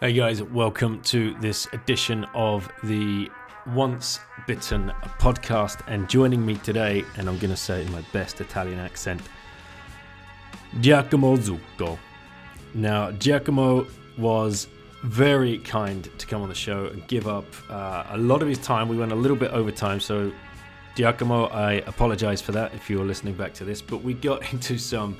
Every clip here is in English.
Hey guys, welcome to this edition of the Once Bitten podcast. And joining me today, and I'm going to say in my best Italian accent, Giacomo Zucco. Now, Giacomo was very kind to come on the show and give up uh, a lot of his time. We went a little bit over time, so Giacomo, I apologize for that if you're listening back to this, but we got into some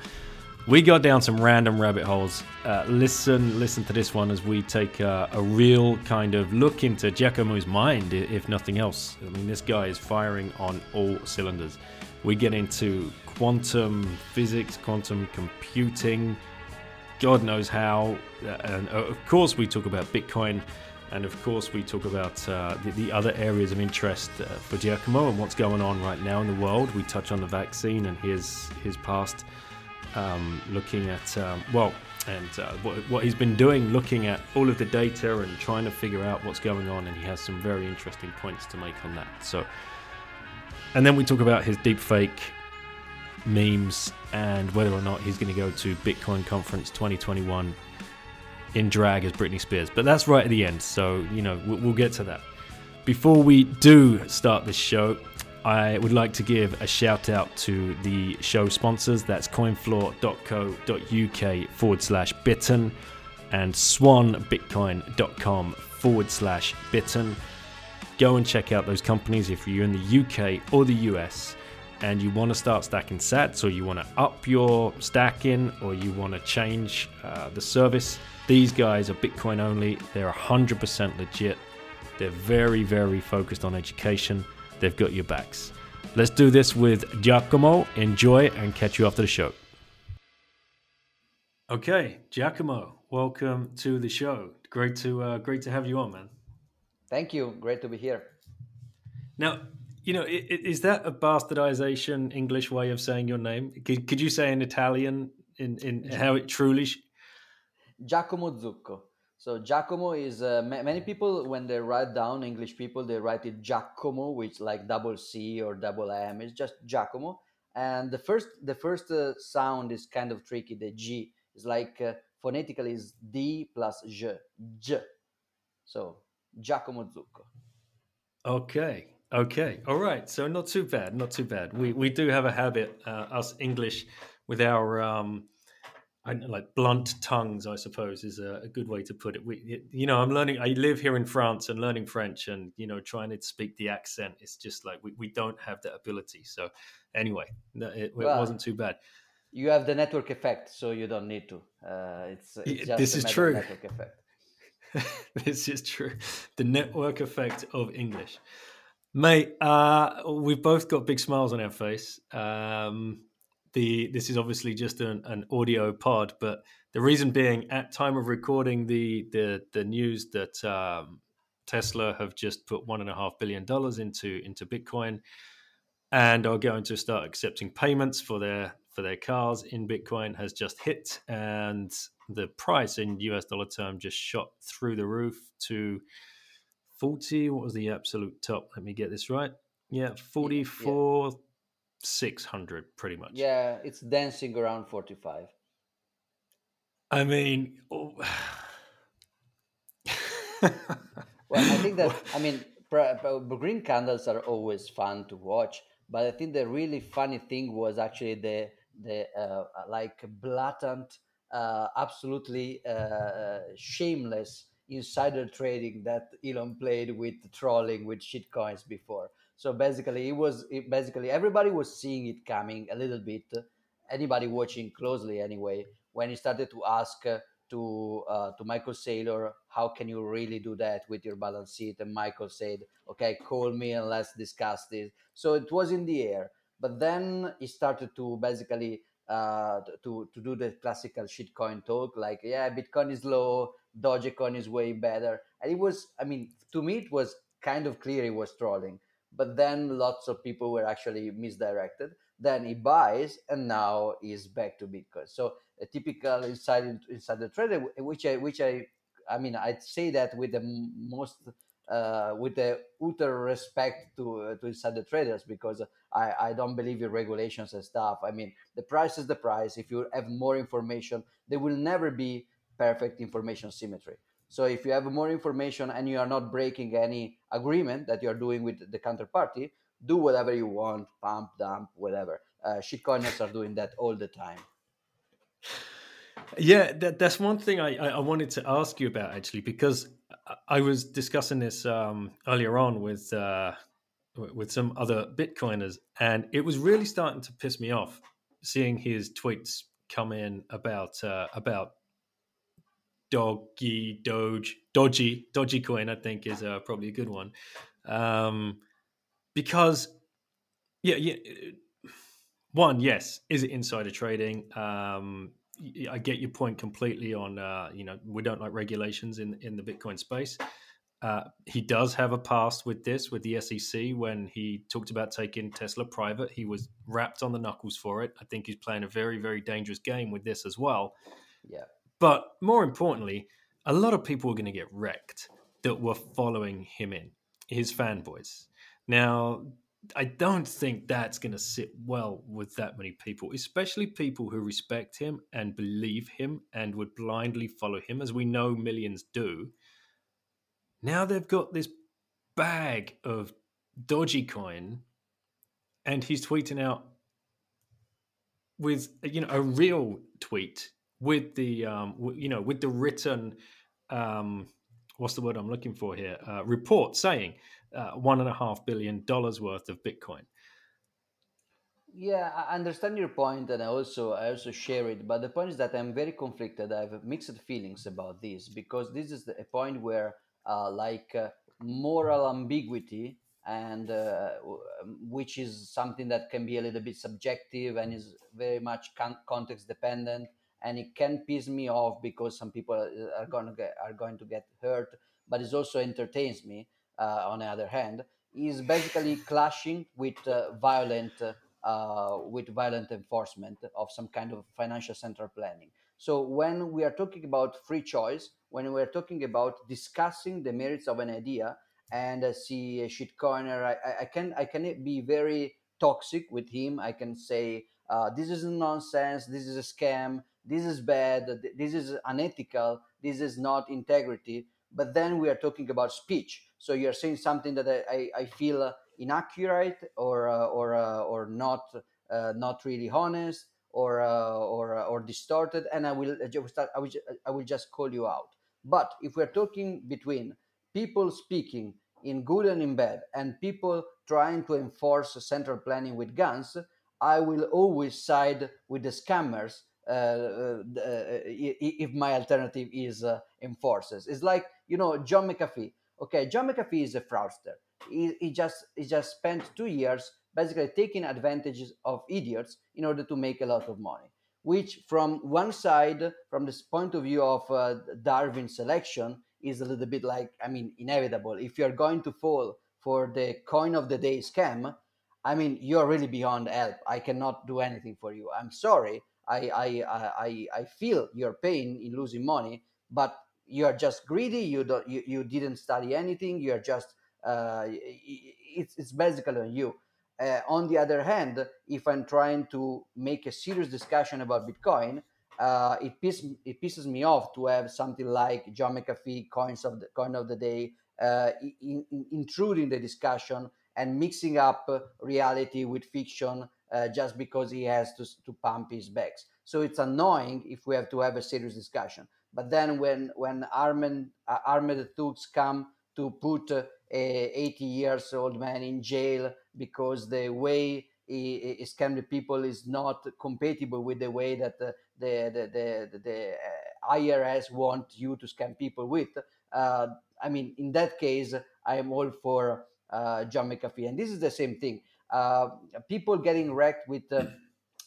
we got down some random rabbit holes. Uh, listen, listen to this one as we take uh, a real kind of look into Giacomo's mind, if nothing else. I mean, this guy is firing on all cylinders. We get into quantum physics, quantum computing, God knows how, uh, and uh, of course we talk about Bitcoin, and of course we talk about uh, the, the, other areas of interest uh, for Giacomo and what's going on right now in the world. We touch on the vaccine and his his past um, looking at, um, well, and uh, what, what, he's been doing, looking at all of the data and trying to figure out what's going on. And he has some very interesting points to make on that. So, and then we talk about his deepfake memes and whether or not he's going to go to Bitcoin Conference 2021 in drag as Britney Spears. But that's right at the end. So, you know, we'll, we'll get to that. Before we do start this show, I would like to give a shout out to the show sponsors. That's coinfloor.co.uk forward slash bitten and swanbitcoin.com forward slash bitten. Go and check out those companies if you're in the UK or the US and you want to start stacking sats or you want to up your stacking or you want to change uh, the service. These guys are Bitcoin only. They're 100% legit. They're very, very focused on education they've got your backs. Let's do this with Giacomo. Enjoy and catch you after the show. Okay, Giacomo, welcome to the show. Great to uh, great to have you on, man. Thank you. Great to be here. Now, you know, is that a bastardization English way of saying your name? Could, could you say in Italian in, in how it truly? Giacomo Zucco. So Giacomo is uh, many people when they write down English people they write it Giacomo, which like double C or double M. It's just Giacomo, and the first the first uh, sound is kind of tricky. The G is like uh, phonetically is D plus J, J. So Giacomo Zucco. Okay, okay, all right. So not too bad, not too bad. We we do have a habit, uh, us English, with our um, I, like blunt tongues, I suppose, is a, a, good way to put it. We, you know, I'm learning. I live here in France and learning French, and you know, trying to speak the accent. It's just like we, we don't have that ability. So, anyway, it, it well, wasn't too bad. You have the network effect, so you don't need to. Uh, it's, it's this is true. Network effect. this is true. The network effect of English, mate. Uh, we've both got big smiles on our face. Um, the this is obviously just an, an audio pod, but the reason being, at time of recording the the the news that um, Tesla have just put one and a half billion dollars into into Bitcoin, and are going to start accepting payments for their for their cars in Bitcoin has just hit, and the price in US dollar term just shot through the roof to forty. What was the absolute top? Let me get this right. Yeah, forty four. Yeah 600 pretty much. Yeah, it's dancing around 45. I mean, oh. well, I think that, I mean, green candles are always fun to watch, but I think the really funny thing was actually the, the uh, like blatant, uh, absolutely uh, shameless insider trading that Elon played with trolling with shitcoins before. So basically, it was it basically everybody was seeing it coming a little bit. Anybody watching closely, anyway, when he started to ask uh, to uh, to Michael Saylor, how can you really do that with your balance sheet? And Michael said, "Okay, call me and let's discuss this." So it was in the air. But then he started to basically uh, to to do the classical shitcoin talk, like yeah, Bitcoin is low, Dogecoin is way better, and it was, I mean, to me it was kind of clear he was trolling, but then lots of people were actually misdirected. Then he buys, and now he's back to Bitcoin. So a typical inside insider trader, which I which I I mean I'd say that with the most uh, with the utter respect to uh, to insider traders because I, I don't believe in regulations and stuff. I mean the price is the price. If you have more information, there will never be perfect information symmetry. So if you have more information and you are not breaking any agreement that you are doing with the counterparty, do whatever you want, pump, dump, whatever. Uh, shitcoiners are doing that all the time. Yeah, that, that's one thing I, I wanted to ask you about actually, because I was discussing this um, earlier on with uh, with some other Bitcoiners, and it was really starting to piss me off seeing his tweets come in about uh, about doggy doge dodgy dodgy coin. I think is uh, probably a good one um, because yeah yeah one yes is it insider trading um, I get your point completely on uh, you know we don't like regulations in in the Bitcoin space. Uh, he does have a past with this with the SEC when he talked about taking Tesla private. He was rapped on the knuckles for it. I think he's playing a very very dangerous game with this as well. Yeah. But more importantly, a lot of people are going to get wrecked that were following him in his fanboys. Now I don't think that's going to sit well with that many people, especially people who respect him and believe him and would blindly follow him, as we know millions do. Now they've got this bag of dodgy coin, and he's tweeting out with you know a real tweet with the um, you know with the written um, what's the word I'm looking for here uh, report saying uh, one and a half billion dollars worth of Bitcoin. Yeah, I understand your point, and I also I also share it. But the point is that I'm very conflicted. I have mixed feelings about this because this is a point where, uh, like, uh, moral ambiguity, and uh, um, which is something that can be a little bit subjective and is very much con- context dependent, and it can piss me off because some people are going to get are going to get hurt, but it also entertains me uh, on the other hand, is basically clashing with uh, violent uh, with violent enforcement of some kind of financial central planning. So when we are talking about free choice, when we are talking about discussing the merits of an idea, and uh, see a shitcoiner, I, I can I can be very toxic with him. I can say uh, this is nonsense, this is a scam, this is bad, this is unethical, this is not integrity but then we are talking about speech. So you're saying something that i, I, feel uh, inaccurate or uh, or uh, or not uh, not really honest or uh, or uh, or distorted and i will just start, I will, I will just call you out. But if we're talking between people speaking in good and in bad and people trying to enforce central planning with guns i will always side with the scammers Uh, uh, uh, if my alternative is enforces. It's like you know John McAfee. Okay, John McAfee is a fraudster. He, he just he just spent two years basically taking advantages of idiots in order to make a lot of money. Which, from one side, from this point of view of uh, Darwin selection, is a little bit like I mean inevitable. If you're going to fall for the coin of the day scam, I mean you're really beyond help. I cannot do anything for you. I'm sorry, I, I, I, I feel your pain in losing money, but you are just greedy. You don't, you, you didn't study anything. You are just, uh, it's, it's basically on you. Uh, on the other hand, if I'm trying to make a serious discussion about Bitcoin, uh, it, piss, it pisses me off to have something like John McAfee coins of the coin of the day uh, in, in, intruding the discussion and mixing up reality with fiction uh, just because he has to, to pump his bags. So it's annoying if we have to have a serious discussion. But then when when armed uh, armed thugs come to put uh, a 80 years old man in jail because the way he, he scammed the people is not compatible with the way that the the the, the, the uh, IRS want you to scam people with. Uh, I mean, in that case, I am all for uh, John McAfee, and this is the same thing uh, people getting wrecked with uh,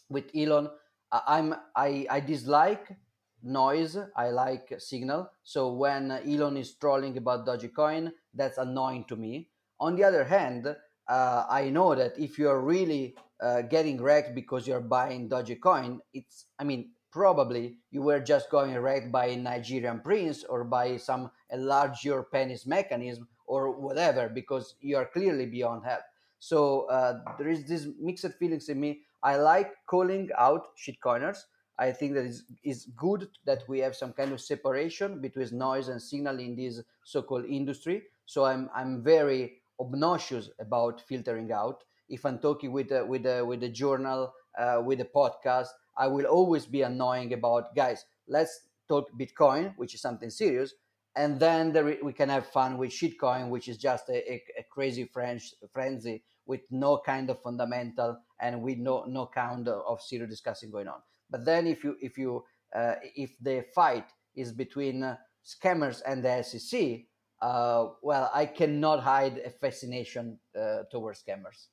with Elon. I'm I, I dislike noise. I like signal. So when Elon is trolling about Dogecoin, that's annoying to me. On the other hand, uh, I know that if you're really uh, getting wrecked because you're buying Dogecoin, it's I mean probably you were just going wrecked by a Nigerian prince or by some enlarge your penis mechanism or whatever because you are clearly beyond help. So uh, there is this mixed feelings in me. I like calling out shitcoiners. I think that it's, it's good that we have some kind of separation between noise and signal in this so-called industry. So I'm I'm very obnoxious about filtering out. If I'm talking with a, with a, with a journal, uh, with a podcast, I will always be annoying about guys. Let's talk Bitcoin, which is something serious, and then there, we can have fun with shitcoin, which is just a, a, a crazy French frenzy with no kind of fundamental and with no no kind of serious discussing going on. But then if you if you uh, if the fight is between uh, scammers and the SEC, uh, well, I cannot hide a fascination uh, towards scammers.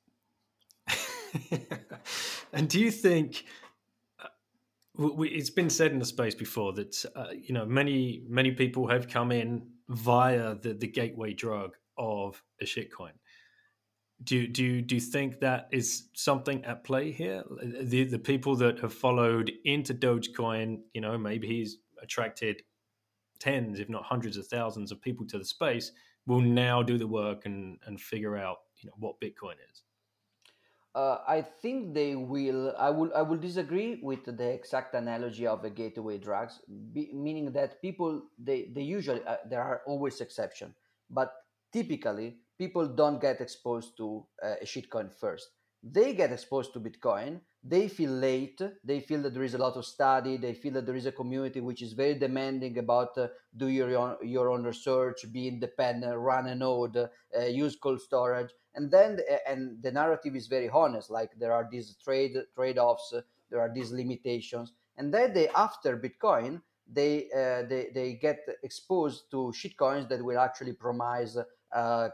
and do you think we, it's been said in the space before that uh, you know many many people have come in via the, the gateway drug of a shitcoin. Do do you, do you think that is something at play here? The the people that have followed into Dogecoin, you know, maybe he's attracted tens, if not hundreds of thousands of people to the space, will now do the work and and figure out you know what Bitcoin is. Uh, I think they will. I will. I will disagree with the exact analogy of the gateway drugs, be, meaning that people they they usually uh, there are always exceptions, but typically people don't get exposed to uh, a shitcoin first. They get exposed to Bitcoin. They feel late. They feel that there is a lot of study. They feel that there is a community which is very demanding about uh, do your own, your own research, be independent, run a node, uh, use cold storage and then and the narrative is very honest like there are these trade trade-offs uh, there are these limitations and then they after bitcoin they uh, they, they get exposed to shitcoins that will actually promise uh,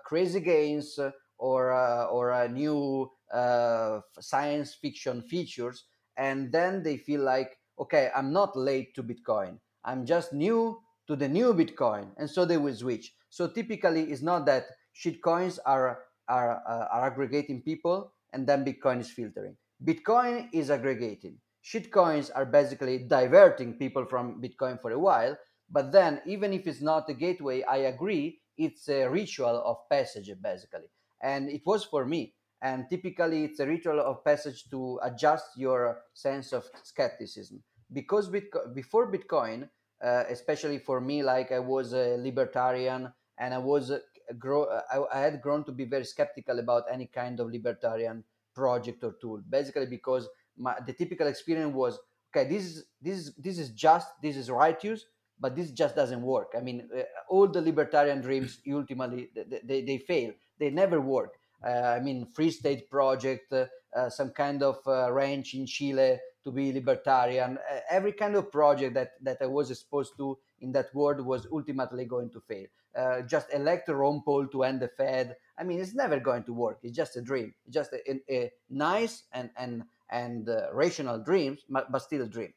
crazy games or uh, or a new uh, science fiction features and then they feel like okay i'm not late to bitcoin i'm just new to the new bitcoin and so they will switch so typically it's not that shitcoins are are, uh, are aggregating people and then Bitcoin is filtering. Bitcoin is aggregating. Shitcoins are basically diverting people from Bitcoin for a while. But then, even if it's not a gateway, I agree, it's a ritual of passage, basically. And it was for me. And typically, it's a ritual of passage to adjust your sense of skepticism. Because Bitco- before Bitcoin, uh, especially for me, like I was a libertarian and I was grow I, I had grown to be very skeptical about any kind of libertarian project or tool basically because my, the typical experience was okay this is this is this is just this is righteous but this just doesn't work i mean uh, all the libertarian dreams ultimately they, they, they fail they never work uh, i mean free state project uh, uh some kind of uh, ranch in chile to be libertarian uh, every kind of project that that i was exposed to in that world was ultimately going to fail uh, just elect Ron Paul to end the Fed. I mean, it's never going to work. It's just a dream. It's just a, a, nice and and and uh, rational dreams, but, still a dream.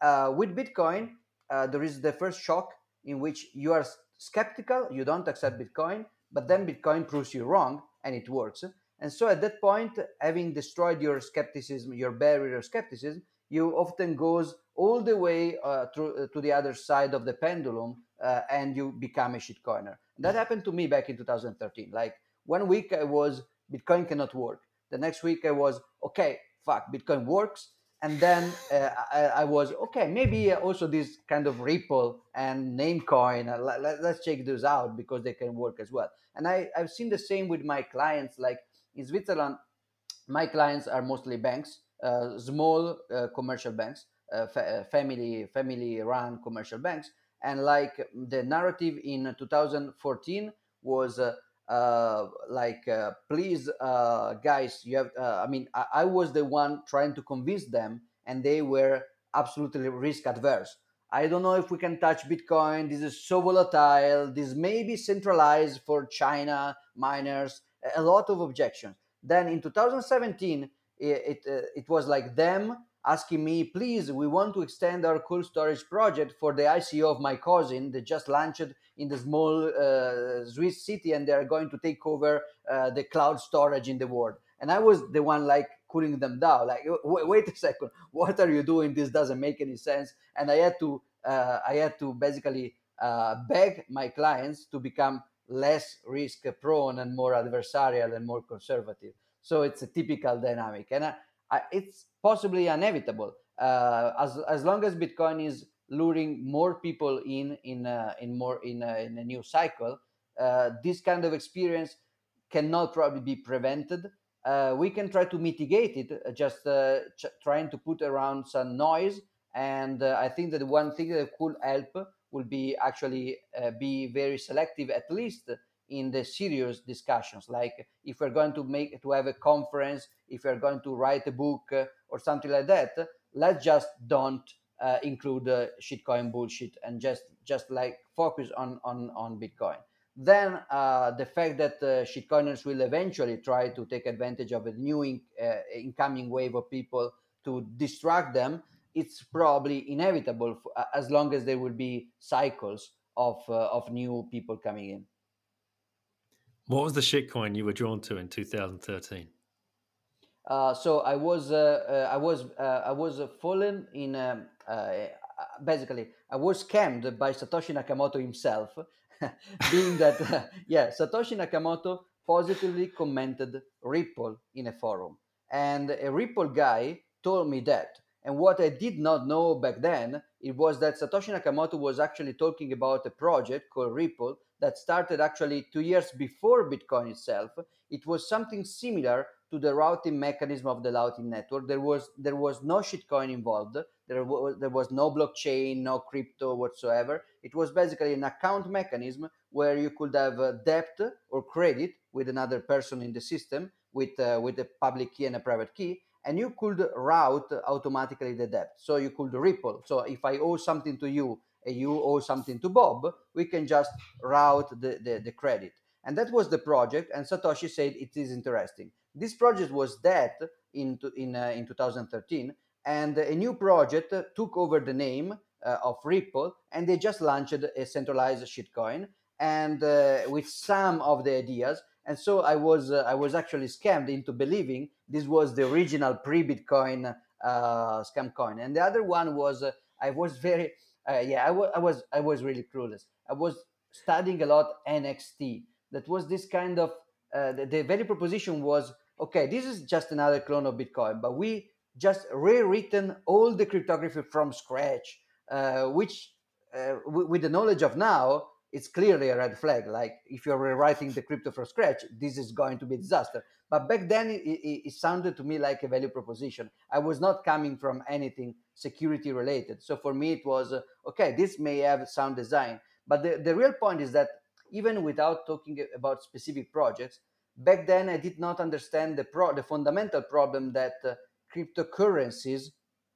Uh, with Bitcoin, uh, there is the first shock in which you are skeptical, you don't accept Bitcoin, but then Bitcoin proves you wrong and it works. And so at that point, having destroyed your skepticism, your barrier of skepticism, you often goes all the way uh, through, uh, to the other side of the pendulum uh, and you become a shitcoiner. That happened to me back in 2013. Like one week I was Bitcoin cannot work. The next week I was okay, fuck, Bitcoin works. And then uh, I, I, was okay. Maybe also this kind of Ripple and Namecoin. Uh, let, us check those out because they can work as well. And I, I've seen the same with my clients. Like in Switzerland, my clients are mostly banks, uh, small uh, commercial banks, uh, fa- uh, family family run commercial banks and like the narrative in 2014 was uh, like uh, please uh, guys you have uh, i mean I, I, was the one trying to convince them and they were absolutely risk adverse. I don't know if we can touch bitcoin. This is so volatile. This may be centralized for china miners. A lot of objections. Then in 2017 it, it, uh, it was like them asking me, please, we want to extend our cold storage project for the ICO of my cousin that just launched in the small uh, Swiss city and they're going to take over uh, the cloud storage in the world. And I was the one like cooling them down, like, wait a second, what are you doing? This doesn't make any sense. And I had to, uh, I had to basically uh, beg my clients to become less risk prone and more adversarial and more conservative. So it's a typical dynamic. And I, it's possibly inevitable. Uh, as as long as Bitcoin is luring more people in in uh, in more in a, in a new cycle, uh, this kind of experience cannot probably be prevented. Uh, we can try to mitigate it, uh, just uh, ch- trying to put around some noise. And I think that one thing that could help will be actually be very selective, at least in the serious discussions like if we're going to make to have a conference if we're going to write a book uh, or something like that let's just don't uh, include uh, shitcoin bullshit and just just like focus on on on bitcoin. Then uh, the fact that uh, shitcoiners will eventually try to take advantage of a new in, uh, incoming wave of people to distract them it's probably inevitable uh, as long as there will be cycles of of new people coming in what was the shitcoin you were drawn to in 2013? Uh, so I was uh, uh, I was uh, I was fallen in um, uh, basically I was scammed by Satoshi Nakamoto himself, being that yeah Satoshi Nakamoto positively commented Ripple in a forum, and a Ripple guy told me that. And what I did not know back then it was that Satoshi Nakamoto was actually talking about a project called Ripple that started actually two years before Bitcoin itself. It was something similar to the routing mechanism of the Lightning Network. There was there was no shitcoin involved. There was there was no blockchain, no crypto whatsoever. It was basically an account mechanism where you could have a debt or credit with another person in the system with uh, with a public key and a private key, and you could route automatically the debt. So you could ripple. So if I owe something to you you owe something to Bob, we can just route the, the, the credit. And that was the project. And Satoshi said it is interesting. This project was dead in, in, uh, in 2013. And a new project took over the name uh, of Ripple and they just launched a centralized shitcoin and uh, with some of the ideas. And so I was uh, I was actually scammed into believing this was the original pre-Bitcoin uh, scam coin. And the other one was uh, I was very uh, yeah, I, w- I was I was really clueless. I was studying a lot NXT. That was this kind of uh, the, the very proposition was okay. This is just another clone of Bitcoin, but we just rewritten all the cryptography from scratch, uh, which uh, w- with the knowledge of now, it's clearly a red flag. Like if you're rewriting the crypto from scratch, this is going to be a disaster. But back then, it, it, it, sounded to me like a value proposition. I was not coming from anything security related. So for me, it was uh, okay. This may have sound design, but the, the real point is that even without talking about specific projects, back then I did not understand the pro- the fundamental problem that uh, cryptocurrencies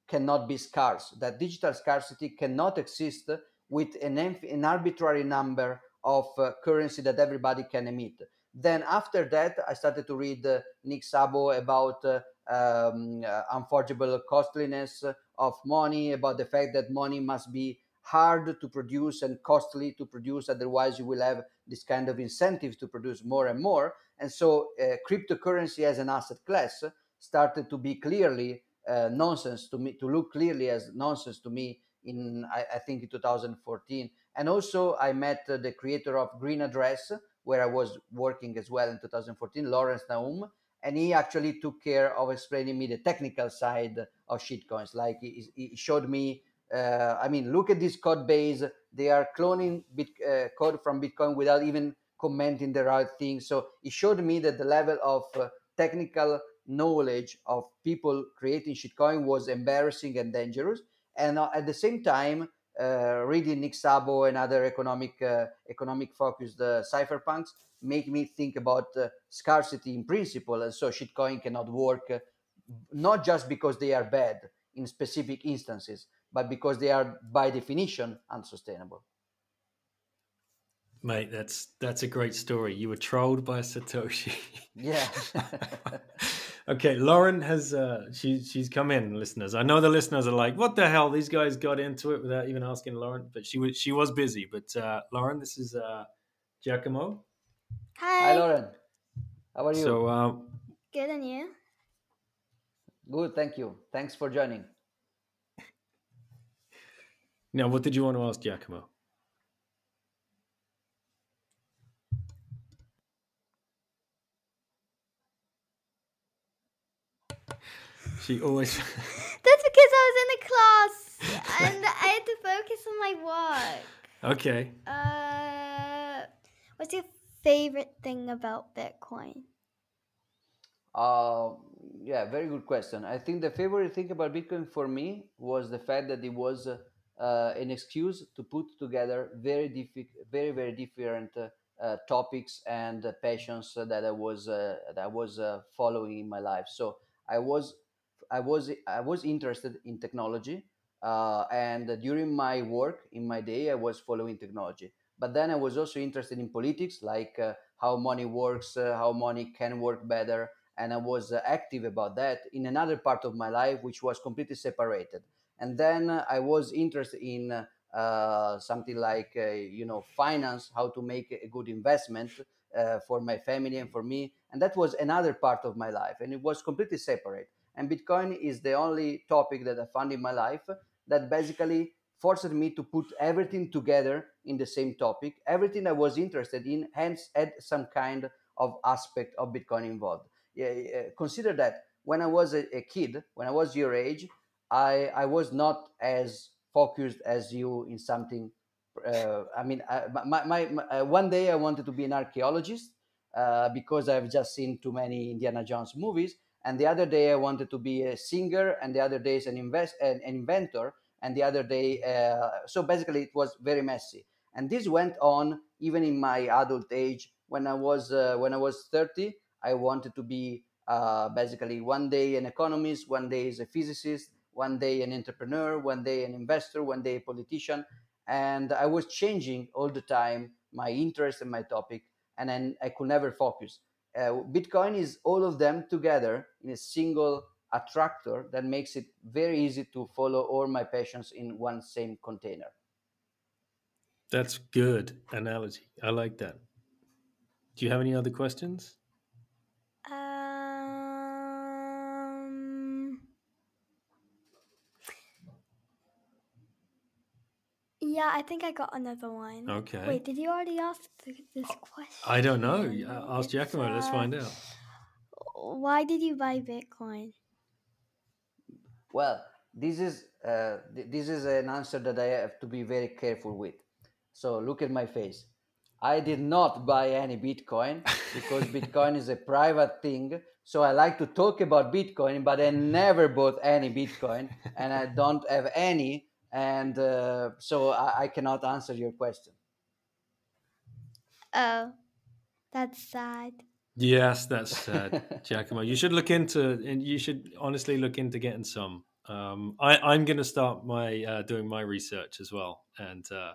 cannot be scarce. That digital scarcity cannot exist with an, an arbitrary number of uh, currency that everybody can emit. Then after that, I started to read uh, Nick Szabo about uh, um, uh, unforgeable costliness of money, about the fact that money must be hard to produce and costly to produce. Otherwise, you will have this kind of incentive to produce more and more. And so, uh, cryptocurrency as an asset class started to be clearly uh, nonsense to me, to look clearly as nonsense to me in I, I think in 2014. And also I met uh, the creator of Green Address, where I was working as well in 2014, Lawrence Nahum, and he actually took care of explaining me the technical side of shitcoins. Like he, he showed me, uh, I mean, look at this code base. They are cloning bit, uh, code from Bitcoin without even commenting the right thing. So he showed me that the level of uh, technical knowledge of people creating shitcoin was embarrassing and dangerous and uh, at the same time uh, reading Nick Szabo and other economic uh, economic focused uh, cypherpunks make me think about uh, scarcity in principle. And so shitcoin cannot work not just because they are bad in specific instances but because they are by definition unsustainable. Mate that's that's a great story. You were trolled by satoshi. Yeah okay, Lauren has uh, she she's come in, listeners. I know the listeners are like, "What the hell? These guys got into it without even asking Lauren." But she was she was busy. But uh, Lauren, this is uh, Giacomo. Hi. Hi, Lauren. How are you? So uh, Good and you? Good, thank you. Thanks for joining. now, what did you want to ask Giacomo? She always. That's because I was in the class and I had to focus on my work. okay. Uh, what's your favorite thing about Bitcoin? Uh, yeah, very good question. I think the favorite thing about Bitcoin for me was the fact that it was uh, uh, an excuse to put together very diffi- very very different uh, uh, topics and uh, passions that I was uh, that I was uh, following in my life. So I was I was I was interested in technology, uh, and during my work in my day I was following technology. But then I was also interested in politics, like uh, how money works, uh, how money can work better, and I was uh, active about that in another part of my life, which was completely separated. And then I was interested in uh, something like uh, you know finance, how to make a good investment uh, for my family and for me, and that was another part of my life, and it was completely separate. And Bitcoin is the only topic that I found in my life that basically forced me to put everything together in the same topic. Everything I was interested in, hence had some kind of aspect of Bitcoin involved yeah, consider that when I was a, a kid, when I was your age, I, I was not as focused as you in something. Uh, I mean, I, my, my, my, uh, one day I wanted to be an archaeologist uh, because I've just seen too many Indiana Jones movies. And the other day I wanted to be a singer, and the other day is an, invest, an, an inventor, and the other day. Uh, so basically, it was very messy. And this went on even in my adult age. When I was uh, when I was 30, I wanted to be uh, basically one day an economist, one day as a physicist, one day an entrepreneur, one day an investor, one day a politician. And I was changing all the time my interest and my topic, and then I could never focus. Uh, Bitcoin is all of them together in a single attractor that makes it very easy to follow all my passions in one same container. That's good analogy. I like that. Do you have any other questions? Yeah, I think I got another one. Okay. Wait, did you already ask th- this question? I don't know. Uh, Ask It's, Giacomo. Let's uh, find out. Why did you buy Bitcoin? Well, this is uh, th- this is an answer that I have to be very careful with. So look at my face. I did not buy any Bitcoin because Bitcoin is a private thing. So I like to talk about Bitcoin, but I never bought any Bitcoin, and I don't have any, and uh, so I, I cannot answer your question. Oh, that's sad. Yes, that's sad, Giacomo. You should look into, and you should honestly look into getting some. Um, I, I'm going to start my uh, doing my research as well, and uh,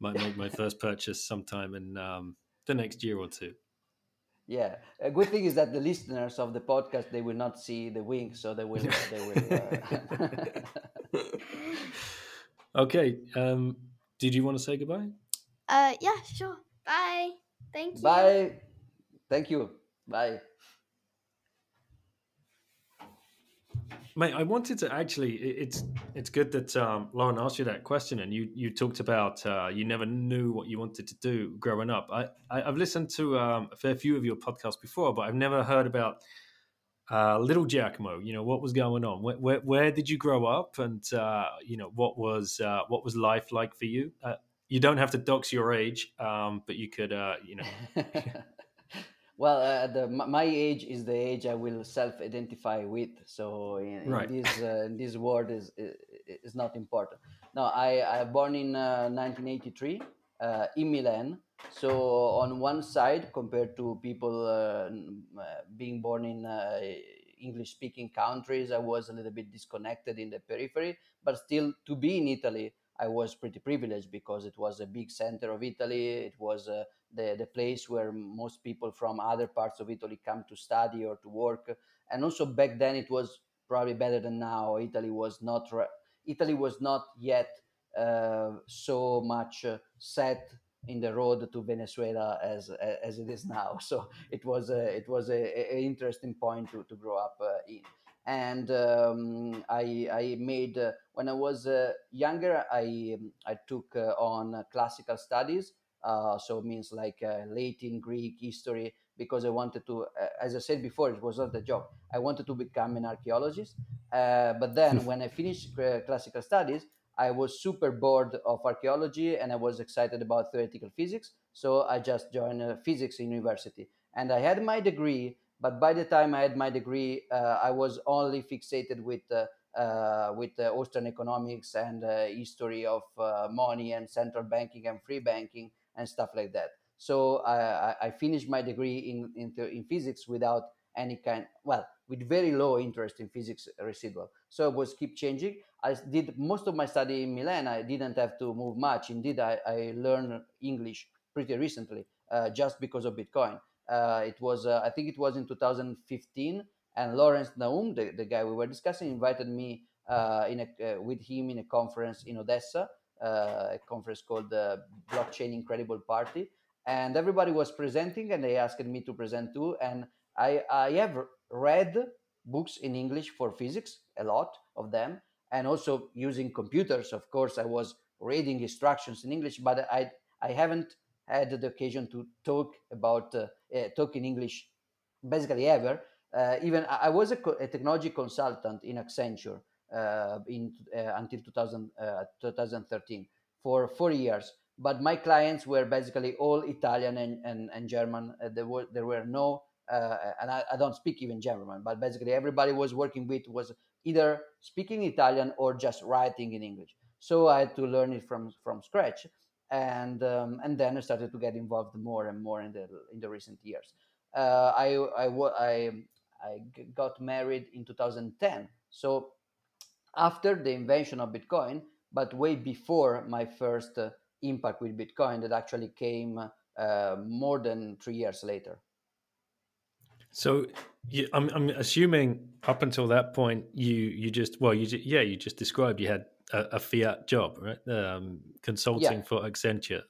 might make my first purchase sometime in um, the next year or two. Yeah, a good thing is that the listeners of the podcast they will not see the wink, so they will they will. Uh... okay. Um, did you want to say goodbye? Uh, yeah, sure. Bye. Thank you. Bye. Thank you. Bye. Mate, I wanted to actually. It's it's good that um, Lauren asked you that question, and you you talked about uh, you never knew what you wanted to do growing up. I, I I've listened to um, a fair few of your podcasts before, but I've never heard about uh, little Giacomo. You know what was going on? Where where, where did you grow up, and uh, you know what was uh, what was life like for you? Uh, you don't have to dox your age, um, but you could, uh, you know. well, uh, the, my age is the age I will self-identify with. So in, in this uh, in this word is is not important. No, I I born in uh, 1983 uh, in Milan. So on one side, compared to people uh, uh, being born in uh, English-speaking countries, I was a little bit disconnected in the periphery. But still, to be in Italy, I was pretty privileged because it was a big center of Italy. It was uh, the, the place where most people from other parts of Italy come to study or to work. and also back then it was probably better than now. Italy was not Italy was not yet so much uh, set in the road to Venezuela as as it is now. So it was a, it was a, a interesting point to, to grow up uh, in. And um, I, I made uh, when I was uh, younger, I I took uh, on classical studies. so it means like Latin, Greek, history, because I wanted to, as I said before, it was not the job. I wanted to become an archaeologist. but then when I finished classical studies, I was super bored of archaeology and I was excited about theoretical physics. So I just joined a physics university. And I had my degree, but by the time I had my degree, uh, I was only fixated with uh, uh, with uh, Austrian economics and uh, history of uh, money and central banking and free banking and stuff like that. So I, I finished my degree in, in, in physics without any kind, well, with very low interest in physics residual. So I was keep changing. I did most of my study in Milan. I didn't have to move much. Indeed, I, I learned English pretty recently uh, just because of Bitcoin. Uh, it was, uh, I think it was in 2015, and Lawrence Nahum, the, the guy we were discussing, invited me uh, in a, uh, with him in a conference in Odessa, uh, a conference called the Blockchain Incredible Party. And everybody was presenting, and they asked me to present too. And I, I have read books in English for physics, a lot of them, and also using computers. Of course, I was reading instructions in English, but I I haven't had the occasion to talk about uh, uh, talk in English basically ever. Uh, even I was a, co- a, technology consultant in Accenture uh, in uh, until 2000, uh, 2013 for four years. But my clients were basically all Italian and, and, and German. there were there were no uh, and I, I, don't speak even German, but basically everybody was working with was either speaking Italian or just writing in English. So I had to learn it from from scratch, and um, and then I started to get involved more and more in the in the recent years. Uh, I, I I I got married in 2010, so after the invention of Bitcoin, but way before my first uh, impact with Bitcoin that actually came uh, more than three years later. So you, I'm, I'm assuming up until that point, you you just well, you just, yeah, you just described you had a, a fiat job, right? Um, consulting yeah. for Accenture.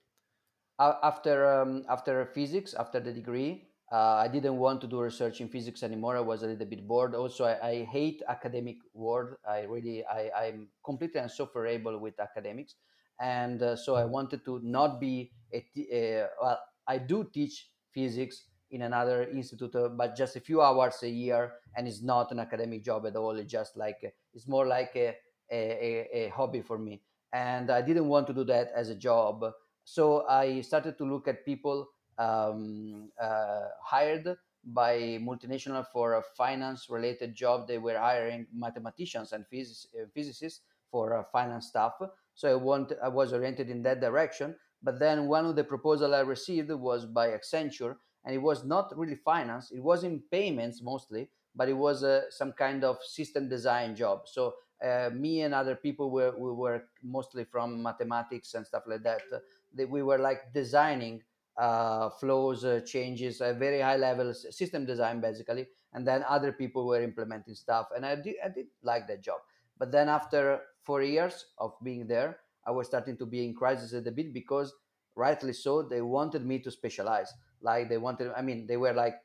After um, after physics, after the degree, uh, I didn't want to do research in physics anymore. I was a little bit bored. Also, I, I hate academic world. I really I, I'm completely insufferable with academics, and uh, so I wanted to not be a, t- a well. I do teach physics in another institute, uh, but just a few hours a year, and it's not an academic job at all. It's just like it's more like a, a, a hobby for me, and I didn't want to do that as a job. So I started to look at people um, uh, hired by multinational for a finance related job. They were hiring mathematicians and phys- uh, physicists for uh, finance stuff. So I want I was oriented in that direction. But then one of the proposal I received was by Accenture, and it was not really finance it was in payments mostly but it was uh, some kind of system design job. So uh, me and other people were we were mostly from mathematics and stuff like that uh, that we were like designing uh, flows uh, changes a very high level system design basically and then other people were implementing stuff and I did, I did like that job. But then after four years of being there i was starting to be in crisis a bit because rightly so they wanted me to specialize like they wanted i mean they were like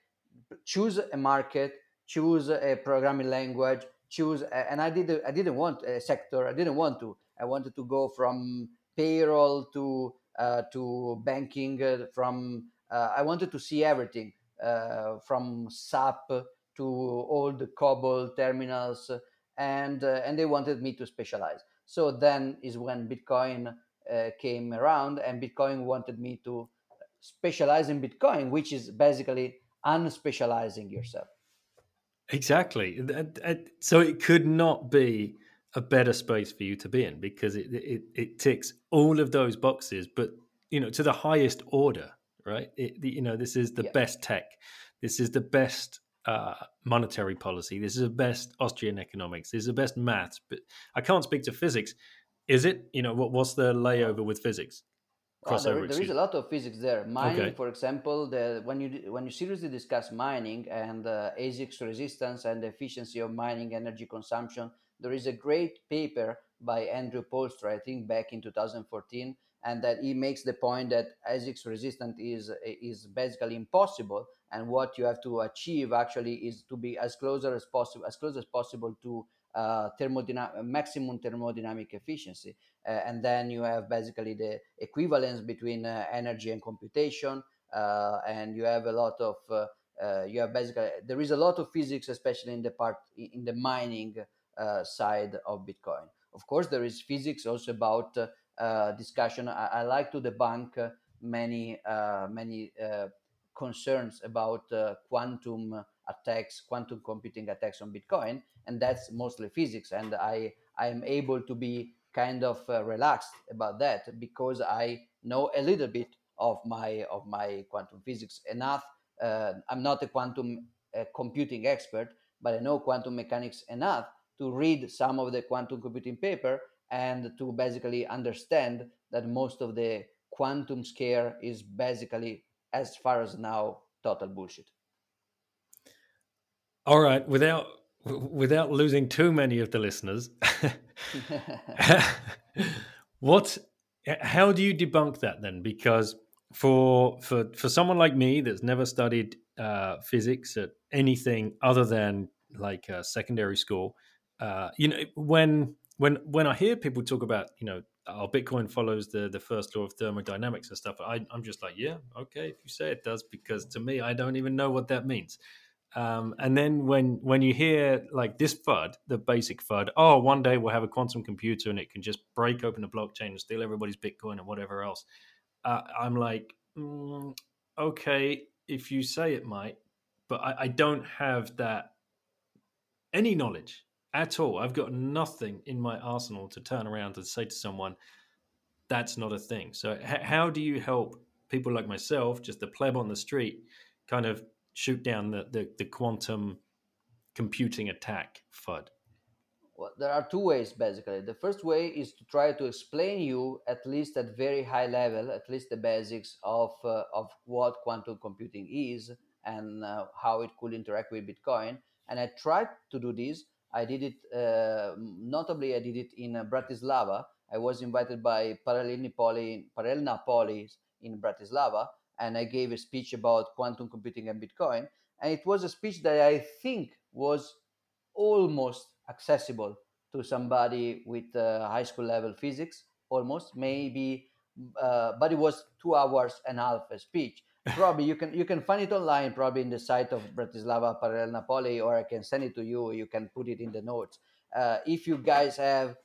choose a market choose a programming language choose and i did i didn't want a sector i didn't want to i wanted to go from payroll to uh, to banking uh, from uh, i wanted to see everything uh, from sap to all the cobol terminals and uh, and they wanted me to specialize. So then is when bitcoin uh, came around and bitcoin wanted me to specialize in Bitcoin, which is basically unspecializing yourself. Exactly. So it could not be a better space for you to be in because it, it, it ticks all of those boxes, but you know, to the highest order, right? It, you know, this is the yeah. best tech. This is the best uh, monetary policy. This is the best Austrian economics. This is the best maths. But I can't speak to physics. Is it? You know, what, what's the layover with physics? Well, crossover. there, there is a lot of physics there. Mining, Okay. for example, the, when you when you seriously discuss mining and uh, ASICS resistance and the efficiency of mining energy consumption, there is a great paper by Andrew Poelstra, I think, back in 2014, and that he makes the point that ASICS resistance is is basically impossible, and what you have to achieve actually is to be as closer as possible, as close as possible to uh, thermodynamic maximum thermodynamic efficiency. Uh, and then you have basically the equivalence between uh, energy and computation uh, and you have a lot of uh, you have basically there is a lot of physics especially in the part in the mining side of bitcoin. Of course there is physics also about discussion. I, I like to debunk many many concerns about quantum attacks quantum computing attacks on bitcoin and that's mostly physics and i i am able to be kind of uh, relaxed about that because I know a little bit of my of my quantum physics enough. Uh, I'm not a quantum uh, computing expert, but I know quantum mechanics enough to read some of the quantum computing paper and to basically understand that most of the quantum scare is basically, as far as now, total bullshit. All right, without without losing too many of the listeners, what? How do you debunk that then? Because for for for someone like me that's never studied uh, physics at anything other than like uh, secondary school, uh, you know, when when when I hear people talk about you know our Bitcoin follows the the first law of thermodynamics and stuff, I, I'm just like, yeah, okay, if you say it does, because to me, I don't even know what that means. Um, and then when when you hear like this FUD, the basic FUD, oh, one day we'll have a quantum computer and it can just break open the blockchain and steal everybody's Bitcoin and whatever else. Uh, I'm like, mm, okay, if you say it might, but I, I don't have that any knowledge at all. I've got nothing in my arsenal to turn around and say to someone, that's not a thing. So, h- how do you help people like myself, just the pleb on the street, kind of shoot down the, the, the quantum computing attack FUD? Well, there are two ways basically. The first way is to try to explain you at least at very high level, at least the basics of uh, of what quantum computing is and uh, how it could interact with Bitcoin. And I tried to do this. I did it uh, notably. I did it in uh, Bratislava. I was invited by Paralelni Poli, Paralelna Polis in Bratislava, and I gave a speech about quantum computing and Bitcoin. And it was a speech that I think was almost accessible to somebody with uh, high school level physics almost maybe uh, but it was two hours and a half a speech probably you can you can find it online probably in the site of bratislava parallel napoli or i can send it to you you can put it in the notes uh, if you guys have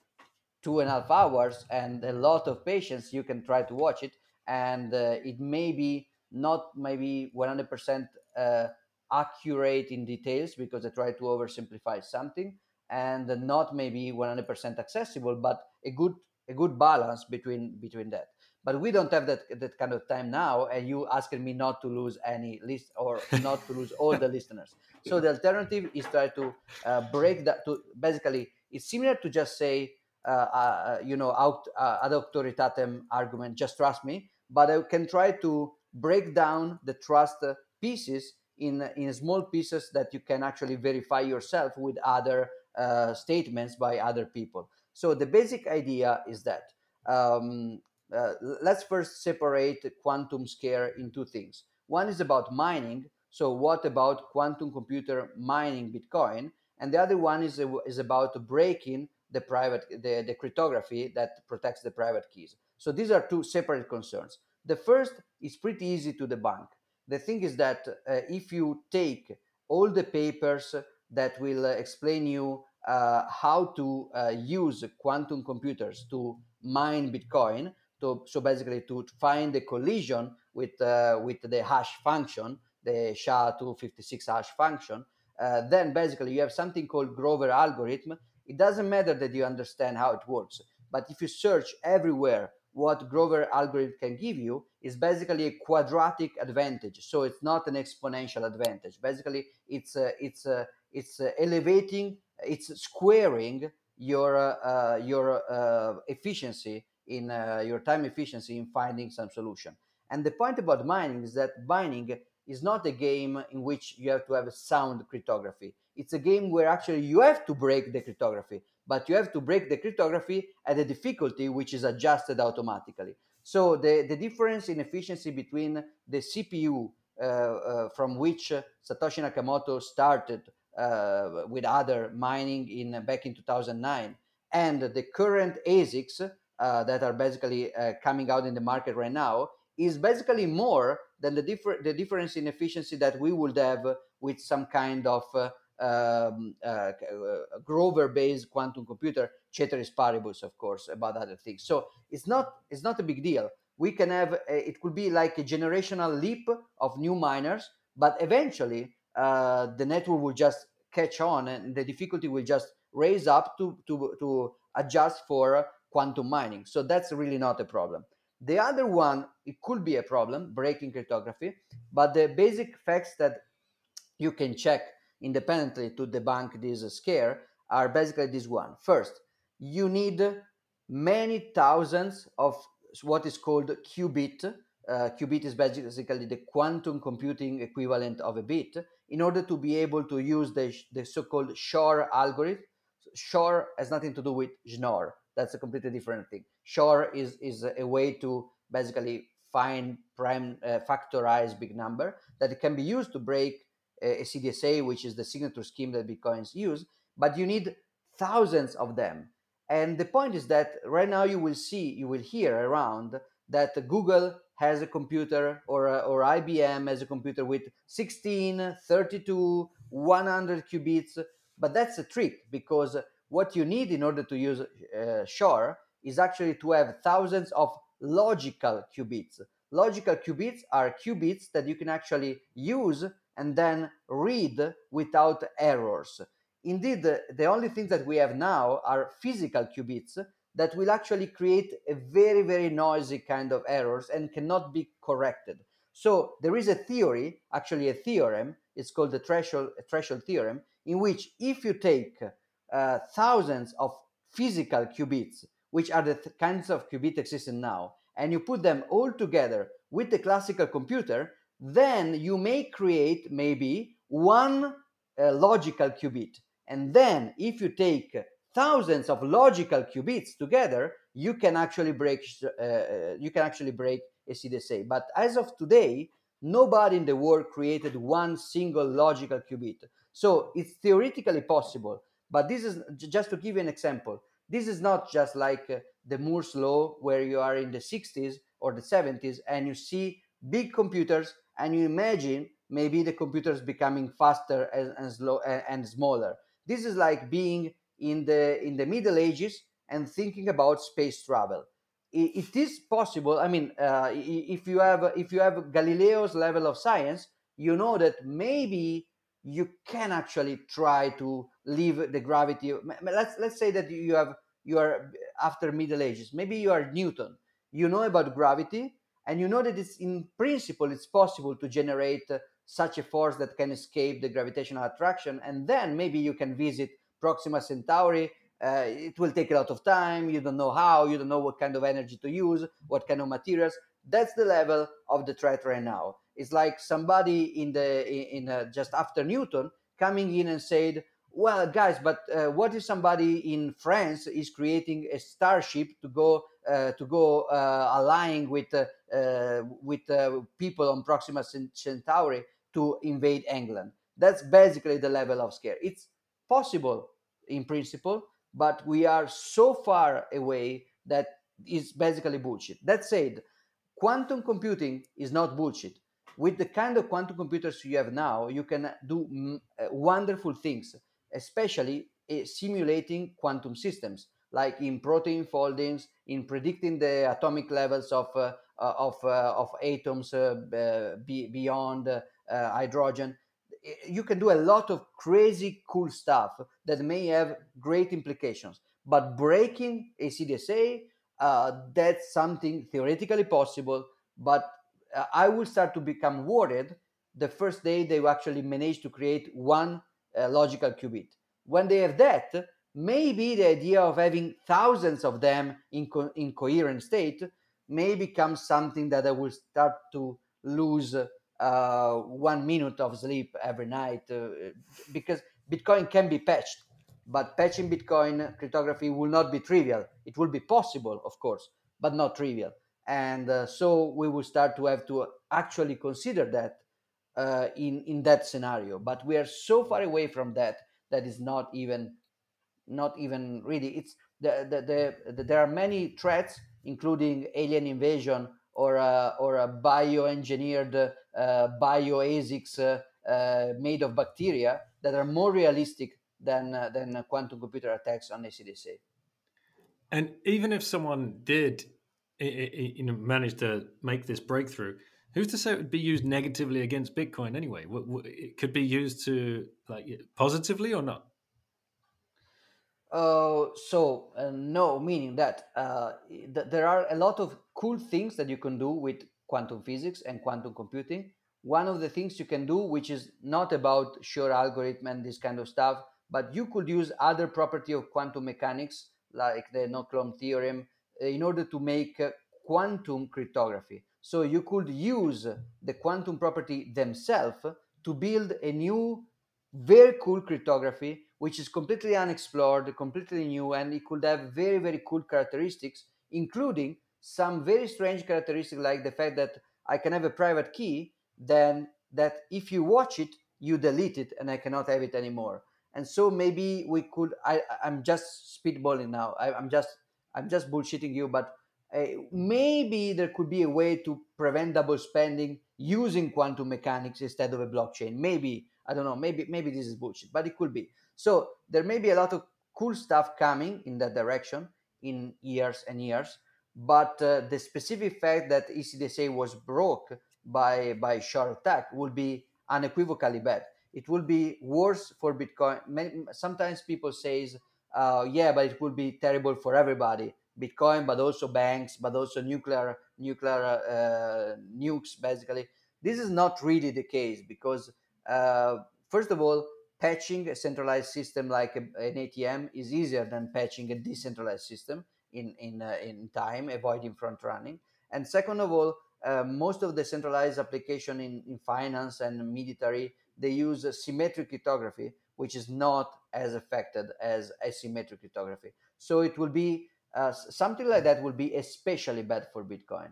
two and a half hours and a lot of patience you can try to watch it and uh, it may be not maybe 100% uh, accurate in details because I try to oversimplify something and not maybe 100% accessible, but a good a good balance between between that. But we don't have that that kind of time now, and you asking me not to lose any list or not to lose all the listeners. So the alternative is try to uh, break that. To basically, it's similar to just say, uh, uh, you know, out uh, ad auctoritatem argument. Just trust me. But I can try to break down the trust uh, pieces in in small pieces that you can actually verify yourself with other uh, statements by other people. So the basic idea is that um, uh, let's first separate quantum scare in two things. One is about mining. So what about quantum computer mining Bitcoin? And the other one is is about breaking the private the, the cryptography that protects the private keys. So these are two separate concerns. The first is pretty easy to debunk the thing is that uh, if you take all the papers that will uh, explain you uh, how to uh, use quantum computers to mine Bitcoin, to, so basically to find the collision with uh, with the hash function, the SHA-256 hash function, uh, then basically you have something called Grover algorithm. It doesn't matter that you understand how it works, but if you search everywhere what Grover algorithm can give you is basically a quadratic advantage. So it's not an exponential advantage. Basically, it's uh, it's uh, it's uh, elevating, it's squaring your uh, your uh, efficiency in uh, your time efficiency in finding some solution. And the point about mining is that mining is not a game in which you have to have a sound cryptography. It's a game where actually you have to break the cryptography, but you have to break the cryptography at a difficulty which is adjusted automatically. So the, the difference in efficiency between the CPU uh, uh, from which Satoshi Nakamoto started uh, with other mining in back in 2009 and the current ASICs uh, that are basically uh, coming out in the market right now is basically more than the, differ- the difference in efficiency that we would have with some kind of uh, um, uh, Grover based quantum computer, ceteris paribus, of course, about other things. So it's not, it's not a big deal. We can have, a, it could be like a generational leap of new miners, but eventually uh, the network will just catch on and the difficulty will just raise up to, to, to adjust for quantum mining. So that's really not a problem. The other one, it could be a problem, breaking cryptography, but the basic facts that you can check independently to debunk this scare are basically this one. First, you need many thousands of what is called qubit. Uh, qubit is basically the quantum computing equivalent of a bit in order to be able to use the, the so-called Shor algorithm. Shor has nothing to do with Schnorr that's a completely different thing. Shor is is a way to basically find prime uh, factorized big number that can be used to break a, CDSA, which is the signature scheme that Bitcoins use. But you need thousands of them. And the point is that right now you will see, you will hear around that Google has a computer or, or IBM has a computer with 16, 32, 100 qubits. But that's a trick because what you need in order to use uh, Shor is actually to have thousands of logical qubits. Logical qubits are qubits that you can actually use and then read without errors. Indeed, the, only things that we have now are physical qubits that will actually create a very, very noisy kind of errors and cannot be corrected. So there is a theory, actually a theorem, it's called the threshold, threshold theorem, in which if you take uh, thousands of physical qubits, which are the th- kinds of qubit existing now, and you put them all together with the classical computer, then you may create maybe one uh, logical qubit. And then if you take thousands of logical qubits together, you can actually break uh, uh you can actually break ECDSA. But as of today, nobody in the world created one single logical qubit. So it's theoretically possible but this is just to give you an example. This is not just like uh, the Moore's law where you are in the 60s or the 70s and you see big computers and you imagine maybe the computers becoming faster and, and slow and, and smaller. This is like being in the in the Middle Ages and thinking about space travel. it, it is possible. I mean, uh, if you have if you have Galileo's level of science, you know that maybe you can actually try to leave the gravity let's let's say that you have you are after middle ages maybe you are newton you know about gravity and you know that it's in principle it's possible to generate uh, such a force that can escape the gravitational attraction. And then maybe you can visit proxima centauri. Uh, it will take a lot of time. You don't know how. You don't know what kind of energy to use what kind of materials. That's the level of the threat right now. It's like somebody in the in, in uh, just after Newton coming in and said, "Well, guys, but uh, what if somebody in France is creating a starship to go uh, to go uh, aligning with with people on Proxima Centauri to invade England?" That's basically the level of scare. It's possible in principle, but we are so far away that it's basically bullshit. That said, quantum computing is not bullshit with the kind of quantum computers you have now, you can do mm, uh, wonderful things, especially uh, simulating quantum systems, like in protein foldings, in predicting the atomic levels of uh, uh of uh, of atoms uh, be, beyond hydrogen. You can do a lot of crazy cool stuff that may have great implications. But breaking ECDSA, that's something theoretically possible, but uh, I will start to become worried the first day they actually manage to create one uh, logical qubit. When they have that, maybe the idea of having thousands of them in, co- in coherent state may become something that I will start to lose uh, one minute of sleep every night uh, because Bitcoin can be patched, but patching Bitcoin cryptography will not be trivial. It will be possible, of course, but not trivial. And uh, so we will start to have to actually consider that uh, in in that scenario. But we are so far away from that that is not even not even really. It's the, the, the, the there are many threats, including alien invasion or a, or a bioengineered uh, bioASICs uh, uh, made of bacteria that are more realistic than uh, than quantum computer attacks on ECDSA. And even if someone did, you know, manage to make this breakthrough, who's to say it would be used negatively against Bitcoin anyway? It could be used to like positively or not. Uh, so uh, no, meaning that uh, th- there are a lot of cool things that you can do with quantum physics and quantum computing. One of the things you can do, which is not about Shor algorithm and this kind of stuff, but you could use other property of quantum mechanics, like the no-clone theorem, uh, in order to make uh, quantum cryptography. So you could use the quantum property themselves to build a new, very cool cryptography which is completely unexplored, completely new, and it could have very, very cool characteristics, including some very strange characteristics like the fact that I can have a private key, then that if you watch it, you delete it and I cannot have it anymore. And so maybe we could. I, I'm just spitballing now. I, I'm just I'm just bullshitting you, but uh, maybe there could be a way to prevent double spending using quantum mechanics instead of a blockchain. Maybe I don't know. Maybe maybe this is bullshit, but it could be. So there may be a lot of cool stuff coming in that direction in years and years. But uh, the specific fact that ECDSA was broke by by Shor attack will be unequivocally bad. It will be worse for Bitcoin. Sometimes people says, uh, "Yeah, but it will be terrible for everybody." Bitcoin, but also banks, but also nuclear nuclear uh, nukes. Basically, this is not really the case because uh, first of all, patching a centralized system like a, an ATM is easier than patching a decentralized system in in uh, in time, avoiding front running. And second of all, uh, most of the centralized application in, in finance and military they use symmetric cryptography, which is not as affected as asymmetric cryptography. So it will be uh, something like that will be especially bad for Bitcoin.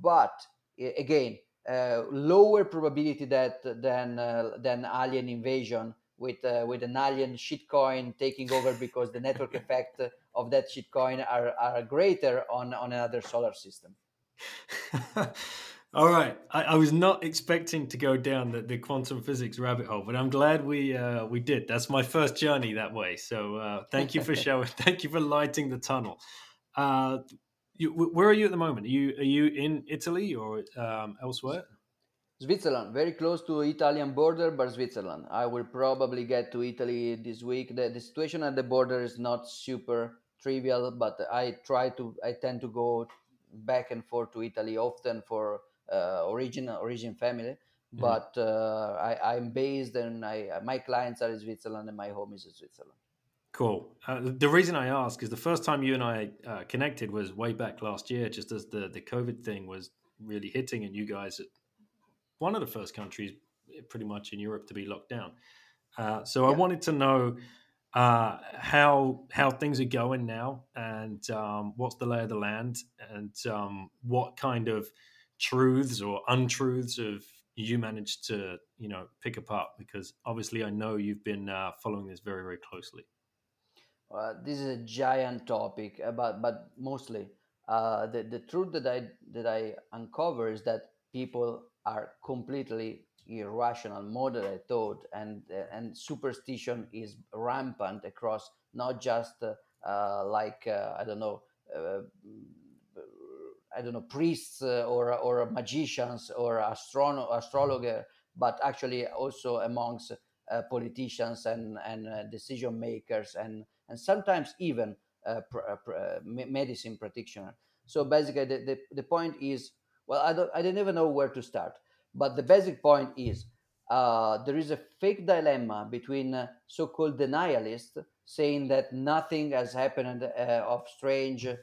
But again, uh, lower probability that than uh, than alien invasion with uh, with an alien shitcoin taking over because the network effect of that shitcoin are, are greater on, on another solar system. All right, I, I, was not expecting to go down the, the quantum physics rabbit hole, but I'm glad we uh, we did. That's my first journey that way. So uh, thank you for showing. thank you for lighting the tunnel. Uh, you, where are you at the moment? Are you are you in Italy or um, elsewhere? Switzerland, very close to Italian border, but Switzerland. I will probably get to Italy this week. The, the situation at the border is not super trivial, but I try to. I tend to go back and forth to Italy often for uh, origin origin family. Mm-hmm. But uh, I, I'm based and I my clients are in Switzerland and my home is in Switzerland. Cool. Uh, the reason I ask is the first time you and I uh, connected was way back last year, just as the the COVID thing was really hitting, and you guys one of the first countries, pretty much in Europe, to be locked down. Uh, so yeah. I wanted to know uh, how how things are going now, and um, what's the lay of the land, and um, what kind of truths or untruths have you managed to you know pick apart? Because obviously, I know you've been uh, following this very very closely. Uh, this is a giant topic, uh, but but mostly uh, the the truth that I that I uncover is that people are completely irrational, I thought, and uh, and superstition is rampant across not just uh, uh like uh, I don't know. Uh, I don't know priests or or magicians or astrono- astrologer, but actually also amongst politicians and and decision makers and and sometimes even pr- pr- medicine practitioner. So basically, the, the, the point is well, I don't, I didn't even know where to start. But the basic point is uh, there is a fake dilemma between uh, so-called denialists saying that nothing has happened uh, of strange uh,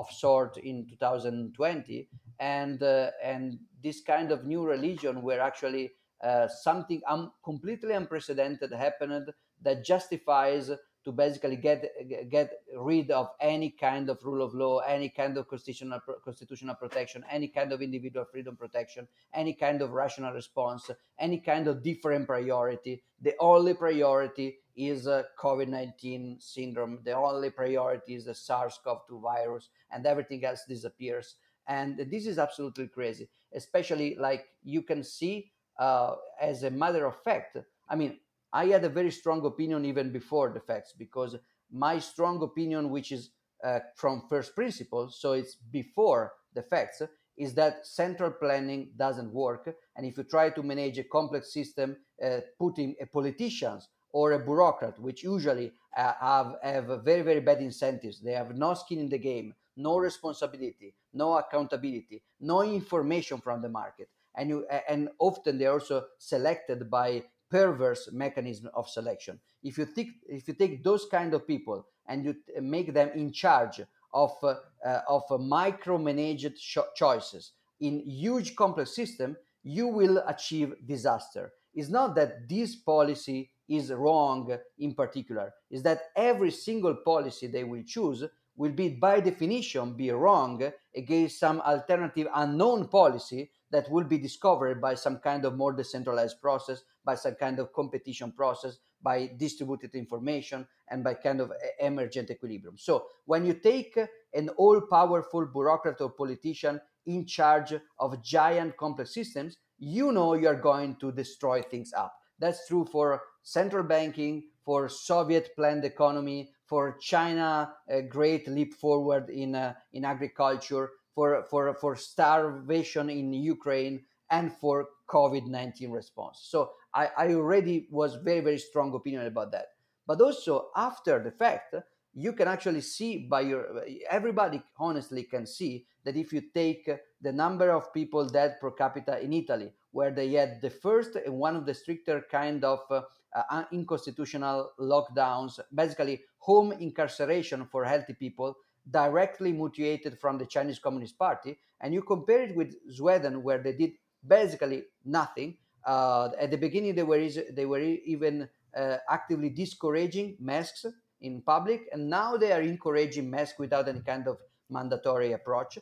of sort in 2020, and uh, and this kind of new religion where actually uh, something um, completely unprecedented happened that justifies to basically get get rid of any kind of rule of law, any kind of constitutional constitutional protection, any kind of individual freedom protection, any kind of rational response, any kind of different priority. The only priority is a COVID-19 syndrome. The only priority is the SARS-CoV-2 virus, and everything else disappears. And this is absolutely crazy, especially like you can see uh, as a matter of fact. I mean, I had a very strong opinion even before the facts because my strong opinion, which is uh, from first principles, so it's before the facts, is that central planning doesn't work. And if you try to manage a complex system, uh, putting a politicians or a bureaucrat, which usually uh, have, have very, very bad incentives, they have no skin in the game, no responsibility, no accountability, no information from the market. And, you, and often they're also selected by perverse mechanism of selection. If you think, if you take those kind of people and you make them in charge of uh, uh, of micromanaged choices in huge complex system, you will achieve disaster. It's not that this policy is wrong in particular. Is that every single policy they will choose will be by definition be wrong against some alternative unknown policy that will be discovered by some kind of more decentralized process by some kind of competition process, by distributed information, and by kind of emergent equilibrium. So when you take an all powerful bureaucrat or politician in charge of giant complex systems, you know you're going to destroy things up. That's true for central banking, for Soviet planned economy, for China a great leap forward in uh, in agriculture, for for for starvation in Ukraine, and for COVID 19 response. So I, I already was very, very strong opinion about that. But also after the fact, you can actually see by your everybody honestly can see that if you take the number of people dead per capita in Italy, where they had the first and one of the stricter kind of uh, uh, unconstitutional lockdowns, basically home incarceration for healthy people, directly mutuated from the Chinese Communist Party, and you compare it with Sweden, where they did basically nothing. Uh, at the beginning, they were they were even uh, actively discouraging masks in public, and now they are encouraging masks without any kind of mandatory approach.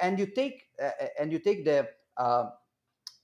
and you take uh, and you take the uh,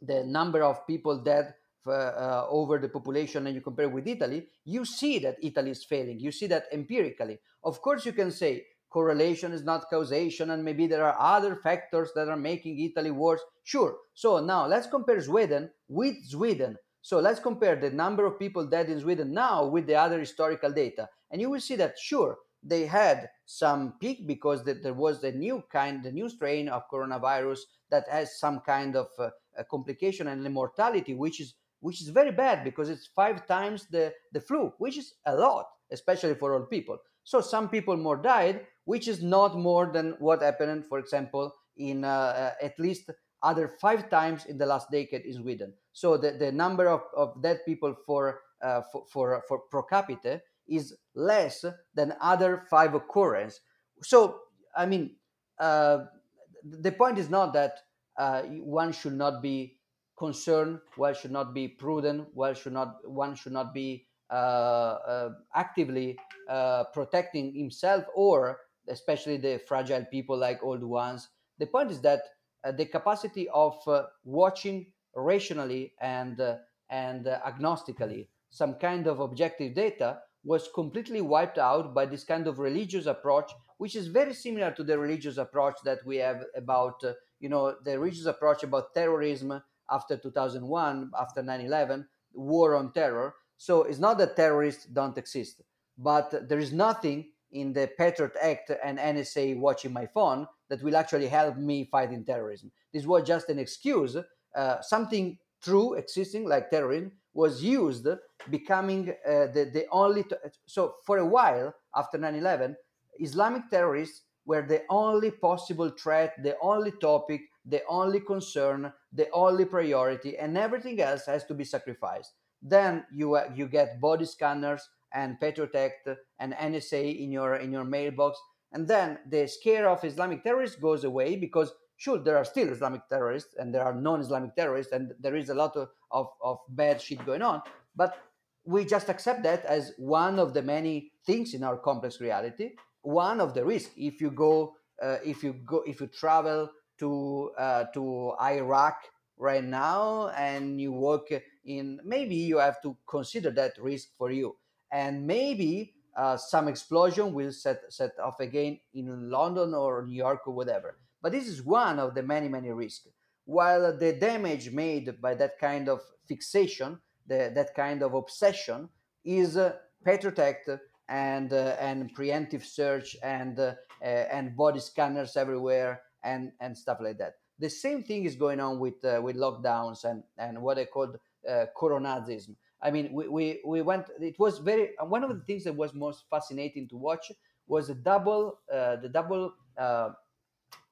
the number of people dead uh, over the population and you compare with Italy, you see that Italy is failing. You see that empirically. Of course, you can say correlation is not causation and maybe there are other factors that are making Italy worse. Sure. So now let's compare Sweden with Sweden. So let's compare the number of people dead in Sweden now with the other historical data. And you will see that, sure, they had some peak because there was the new kind, the new strain of coronavirus that has some kind of uh, complication and mortality, which is which is very bad because it's five times the, the flu, which is a lot, especially for old people. So some people more died, which is not more than what happened, for example, in uh, uh, at least other five times in the last decade in Sweden. So the, the number of, of dead people for, uh, for, for, for per capita is less than other five occurrence. So, I mean, uh, the point is not that uh, one should not be concerned, one should not be prudent, one should not, one should not be uh, uh actively uh, protecting himself or especially the fragile people like old ones. The point is that uh, the capacity of uh, watching rationally and uh, and uh, agnostically some kind of objective data was completely wiped out by this kind of religious approach, which is very similar to the religious approach that we have about uh, you know the religious approach about terrorism after 2001, after 9/11, war on terror. So it's not that terrorists don't exist, but there is nothing in the Patriot Act and NSA watching my phone that will actually help me fighting terrorism. This was just an excuse. Uh, something true existing like terrorism was used, becoming uh, the, the only. T- so for a while after 9/11, Islamic terrorists were the only possible threat, the only topic, the only concern, the only priority, and everything else has to be sacrificed. Then you uh, you get body scanners and Patriot Act and NSA in your in your mailbox, and then the scare of Islamic terrorists goes away because sure there are still Islamic terrorists and there are non-Islamic terrorists and there is a lot of, of, of bad shit going on, but we just accept that as one of the many things in our complex reality, one of the risks. If you go, uh, if you go, if you travel to uh, to Iraq right now and you work in, maybe you have to consider that risk for you, and maybe uh, some explosion will set set off again in London or New York or whatever. But this is one of the many many risks. While the damage made by that kind of fixation, the, that kind of obsession, is uh, Patriot Act and uh, and preemptive search and uh, uh, and body scanners everywhere and and stuff like that. The same thing is going on with uh, with lockdowns and and what I called uh, coronazism. I mean, we, we, we went. It was very one of the things that was most fascinating to watch was the double uh, the double uh,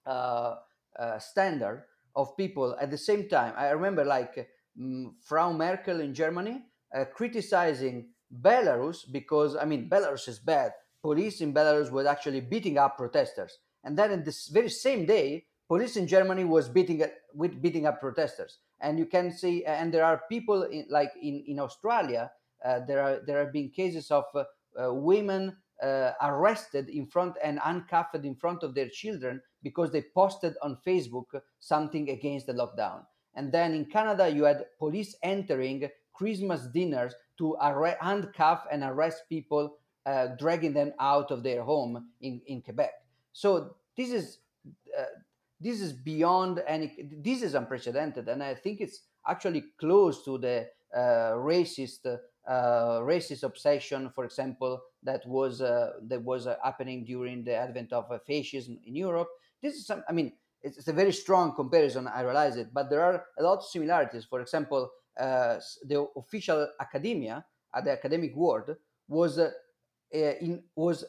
uh, uh, standard of people at the same time. I remember like um, Frau Merkel in Germany uh, criticizing Belarus because I mean Belarus is bad. Police in Belarus was actually beating up protesters, and then in this very same day, police in Germany was beating with beating up protesters and you can see and there are people in, like in in australia uh, there are there have been cases of uh, uh, women uh, arrested in front and uncuffed in front of their children because they posted on facebook something against the lockdown. And then in canada you had police entering christmas dinners to arre- handcuff and arrest people uh, dragging them out of their home in, in quebec. So this is uh, this is beyond any this is unprecedented and i think it's actually close to the uh, racist uh, racist obsession for example that was uh, that was uh, happening during the advent of uh, fascism in europe. This is some i mean it's, it's, a very strong comparison i realize it but there are a lot of similarities. For example uh, the official academia at the academic world was in was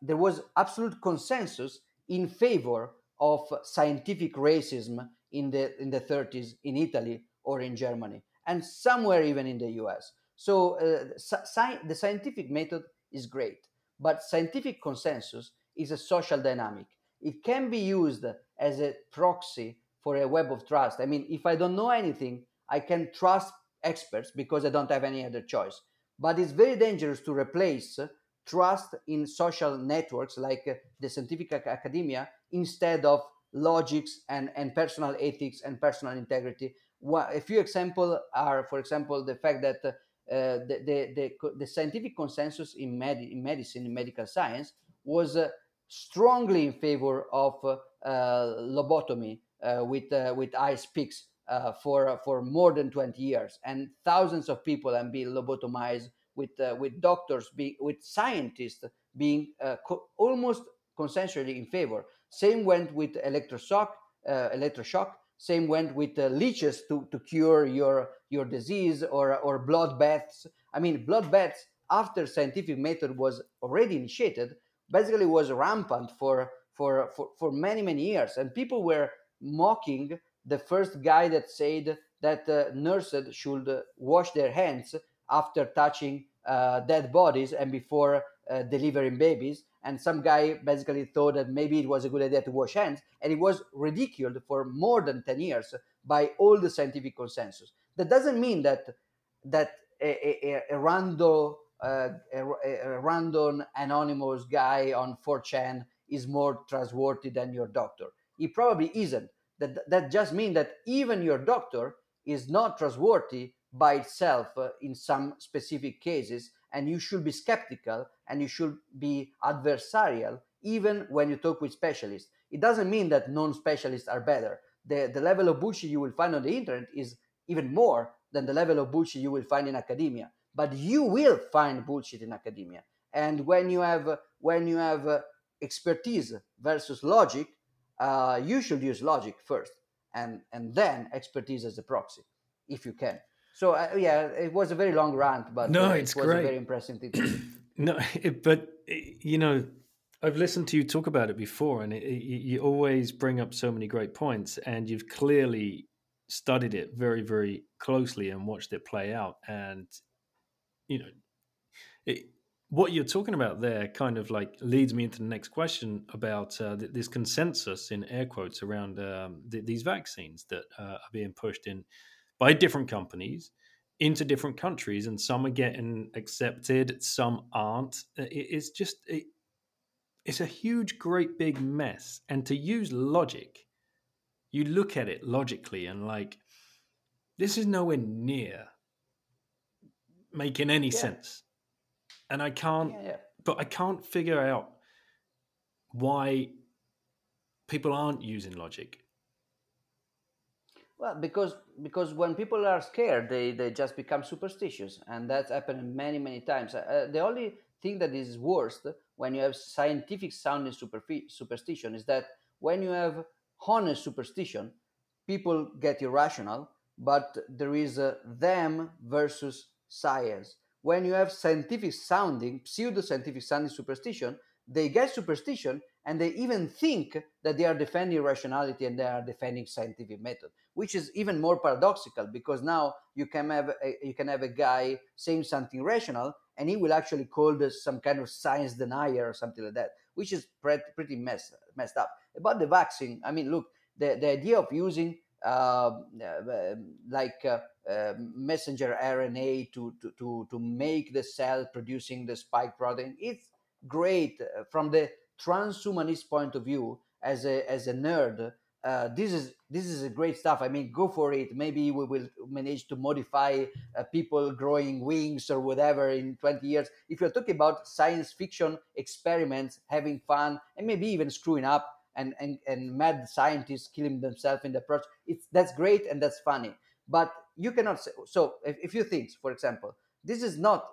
there was absolute consensus in favor of scientific racism in the in the 30s in Italy or in Germany and somewhere even in the US. So uh, sci- the scientific method is great, but scientific consensus is a social dynamic. It can be used as a proxy for a web of trust. I mean, if I don't know anything, I can trust experts because I don't have any other choice. But it's very dangerous to replace trust in social networks like uh, the scientific academia instead of logics and, and personal ethics and personal integrity. A few examples are, for example, the fact that uh, the, the, the, the, scientific consensus in, med- in medicine, in medical science, was uh, strongly in favor of uh, lobotomy uh, with, uh, with ice picks for, for more than 20 years. And thousands of people have been lobotomized with, with doctors, be, with scientists being co- almost consensually in favor. Same went with electroshock, uh, electroshock. Same went with uh, leeches to, to cure your your disease or or blood baths. I mean, blood baths after scientific method was already initiated, basically was rampant for for for, for many many years, and people were mocking the first guy that said that uh, nurses should uh, wash their hands after touching uh, dead bodies and before uh, delivering babies. And some guy basically thought that maybe it was a good idea to wash hands and it was ridiculed for more than 10 years by all the scientific consensus. That doesn't mean that that a, a, a random uh, a, a, random anonymous guy on 4chan is more trustworthy than your doctor. He probably isn't. That that just means that even your doctor is not trustworthy by itself uh, in some specific cases and you should be skeptical and you should be adversarial even when you talk with specialists. It doesn't mean that non specialists are better. The, the level of bullshit you will find on the internet is even more than the level of bullshit you will find in academia. But you will find bullshit in academia. And when you have when you have uh, expertise versus logic, uh, you should use logic first, and and then expertise as a proxy, if you can. So uh, yeah, it was a very long rant, but no, uh, it's it was great. a very impressive thing. no, it, but you know, I've listened to you talk about it before, and it, it, you always bring up so many great points, and you've clearly studied it very, very closely and watched it play out. And you know, it, what you're talking about there kind of like leads me into the next question about uh, th- this consensus in air quotes around um, th- these vaccines that uh, are being pushed in by different companies into different countries and some are getting accepted some aren't. It's just it, it's a huge great big mess. And to use logic you look at it logically and like this is nowhere near making any Yeah. sense. And i can't Yeah, yeah. but i can't figure out why people aren't using logic Well, because because when people are scared, they, they just become superstitious, and that's happened many many times. Uh, the only thing that is worst when you have scientific sounding superfi- superstition is that when you have honest superstition, people get irrational, but there is a them versus science. When you have scientific sounding, pseudo scientific sounding superstition, they get superstition and they even think that they are defending rationality and they are defending scientific method which is even more paradoxical because now you can have a, you can have a guy saying something rational and he will actually call this some kind of science denier or something like that which is pretty, mess, messed up. About the vaccine i mean look the, the idea of using uh, uh, like uh, uh, messenger rna to, to, to, to make the cell producing the spike protein it's great from the transhumanist point of view as a as a nerd uh, this is this is a great stuff. I mean, go for it. Maybe we will manage to modify uh, people growing wings or whatever in 20 years. If you're talking about science fiction experiments, having fun, and maybe even screwing up, and and, and mad scientists killing themselves in the process, it's that's great and that's funny. But you cannot say so. A, a few things, for example, this is not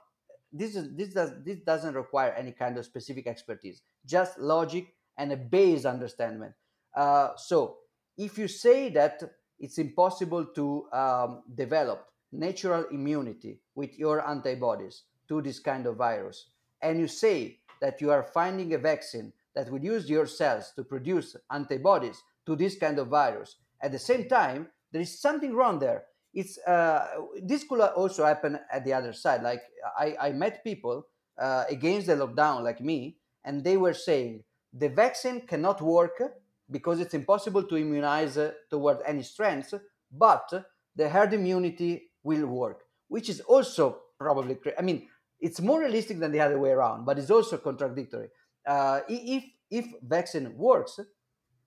this is this does this doesn't require any kind of specific expertise, just logic and a base understanding. Uh, so if you say that it's impossible to um, develop natural immunity with your antibodies to this kind of virus, and you say that you are finding a vaccine that will use your cells to produce antibodies to this kind of virus, at the same time, there is something wrong there. It's uh, this could also happen at the other side. Like I, I met people uh, against the lockdown, like me, and they were saying the vaccine cannot work because it's impossible to immunize uh, toward any strands, but the herd immunity will work, which is also probably, I mean, it's more realistic than the other way around, but it's also contradictory. Uh, if if vaccine works,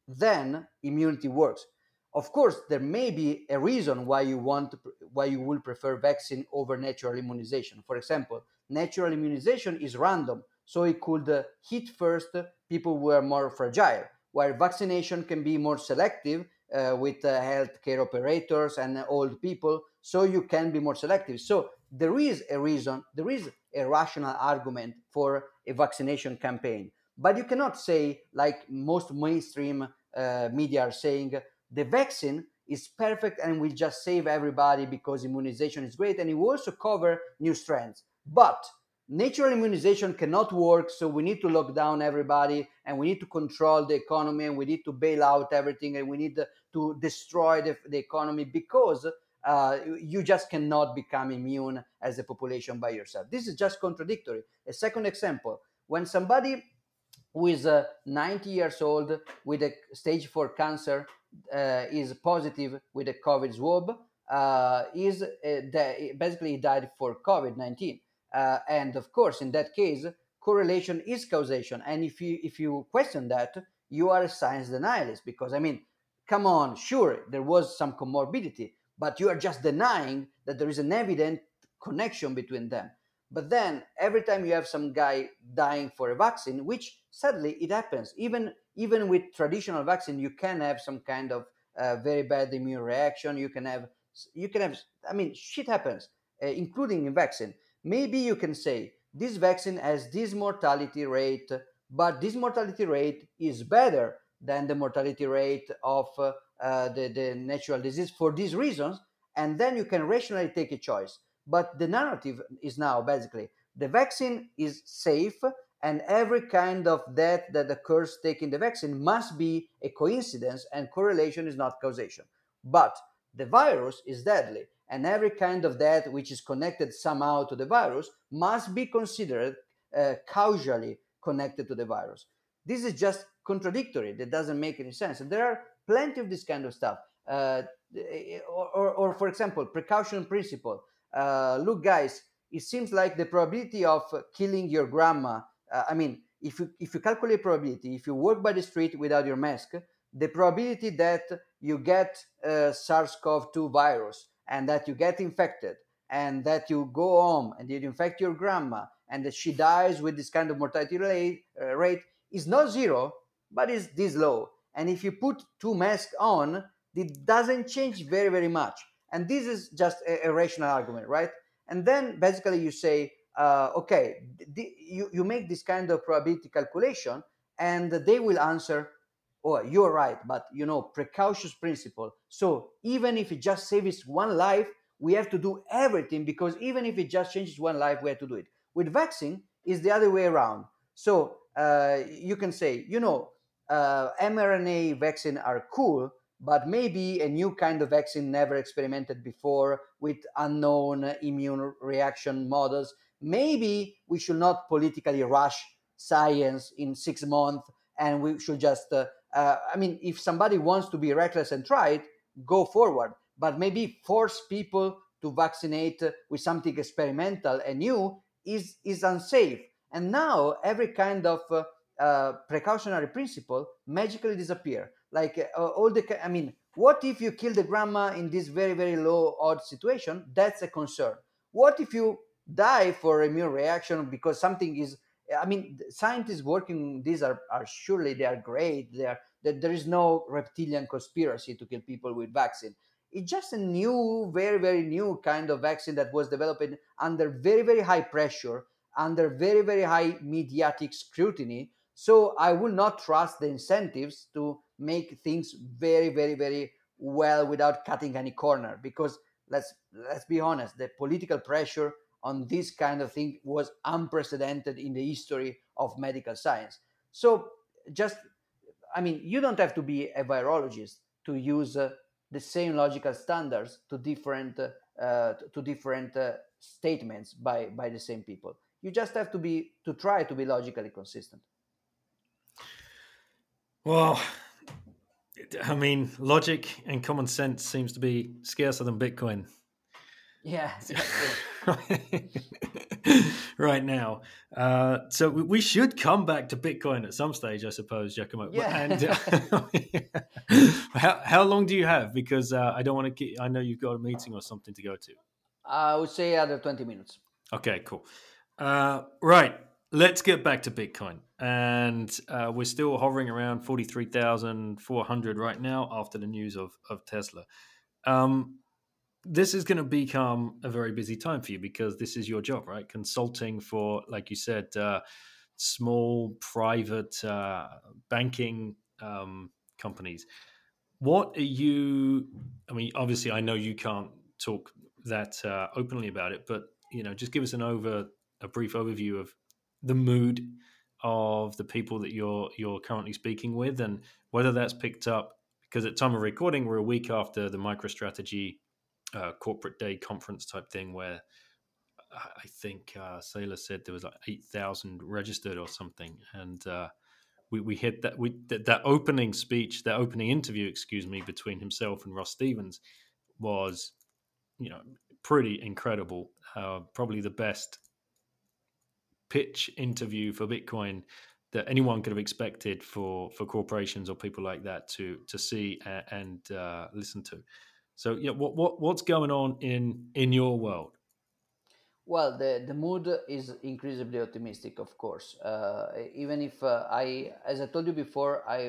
then immunity works. Of course, there may be a reason why you want to, why you will prefer vaccine over natural immunization. For example, natural immunization is random, so it could uh, hit first people who are more fragile while vaccination can be more selective uh, with uh, healthcare operators and old people, so you can be more selective. So there is a reason, there is a rational argument for a vaccination campaign. But you cannot say, like most mainstream uh, media are saying, the vaccine is perfect and will just save everybody because immunization is great and it will also cover new strands. But natural immunization cannot work so we need to lock down everybody and we need to control the economy and we need to bail out everything and we need to destroy the, the economy because uh, you just cannot become immune as a population by yourself this is just contradictory a second example when somebody who is uh, 90 years old with a stage 4 cancer uh, is positive with a covid swab uh, is uh, basically died for covid-19 uh, and of course, in that case, correlation is causation. And if you if you question that, you are a science denialist because I mean, come on, sure, there was some comorbidity, but you are just denying that there is an evident connection between them. But then every time you have some guy dying for a vaccine, which sadly it happens, even even with traditional vaccine, you can have some kind of uh, very bad immune reaction. You can have you can have I mean shit happens, uh, including in vaccine maybe you can say this vaccine has this mortality rate, but this mortality rate is better than the mortality rate of uh, the, the natural disease for these reasons. And then you can rationally take a choice. But the narrative is now basically the vaccine is safe, and every kind of death that occurs taking the vaccine must be a coincidence, and correlation is not causation. But the virus is deadly and every kind of death which is connected somehow to the virus must be considered uh, causally connected to the virus. This is just contradictory. That doesn't make any sense. And there are plenty of this kind of stuff. Uh, or, or, or, for example, precaution principle. Uh, look, guys, it seems like the probability of killing your grandma. Uh, I mean, if you if you calculate probability, if you walk by the street without your mask, the probability that you get uh, SARS-CoV-2 virus and that you get infected and that you go home and you infect your grandma and that she dies with this kind of mortality rate, uh, is not zero, but is this low. And if you put two masks on, it doesn't change very, very much. And this is just a, a rational argument, right? And then basically you say, uh, okay, you, you make this kind of probability calculation, and they will answer, oh, you're right, but you know, precautious principle. So even if it just saves one life, we have to do everything because even if it just changes one life, we have to do it. With vaccine, is the other way around. So uh, you can say, you know, uh, mRNA vaccine are cool, but maybe a new kind of vaccine never experimented before with unknown immune reaction models. Maybe we should not politically rush science in six months and we should just, uh, uh, I mean, if somebody wants to be reckless and try it, go forward. But maybe force people to vaccinate with something experimental and new is, is unsafe. And now every kind of uh, uh, precautionary principle magically disappear like uh, all the i mean what if you kill the grandma in this very very low odd situation that's a concern what if you die for a immune reaction because something is i mean scientists working these are, are surely they are great they are that there is no reptilian conspiracy to kill people with vaccine it's just a new very very new kind of vaccine that was developed under very very high pressure under very very high mediatic scrutiny so I will not trust the incentives to make things very, very, very well without cutting any corner. Because let's let's be honest, the political pressure on this kind of thing was unprecedented in the history of medical science. So just, I mean, you don't have to be a virologist to use uh, the same logical standards to different uh, to different uh, statements by by the same people. You just have to be to try to be logically consistent. Well, I mean, logic and common sense seems to be scarcer than Bitcoin. Yeah. right now. Uh, so we should come back to Bitcoin at some stage, I suppose, Giacomo. Yeah. And uh, how, how long do you have? Because uh, I don't want to keep, I know you've got a meeting or something to go to. I would say other 20 minutes. Okay, cool. Uh, right. Let's get back to Bitcoin. And uh, we're still hovering around 43,400 right now after the news of, of Tesla. Um, this is going to become a very busy time for you because this is your job, right? Consulting for, like you said, uh, small private uh, banking um, companies. What are you? I mean, obviously, I know you can't talk that uh, openly about it, but you know, just give us an over a brief overview of the mood of the people that you're you're currently speaking with, and whether that's picked up because at time of recording we're a week after the MicroStrategy uh, corporate day conference type thing where I think uh, Saylor said there was like eight thousand registered or something, and uh, we we hit that we that, that opening speech, that opening interview, excuse me, between himself and Ross Stevens was, you know, pretty incredible. Uh, probably the best pitch interview for Bitcoin that anyone could have expected for for corporations or people like that to to see and, and uh, listen to. So yeah, what what what's going on in in your world? Well, the, the mood is increasingly optimistic, of course. Uh, even if uh, I, as I told you before, I,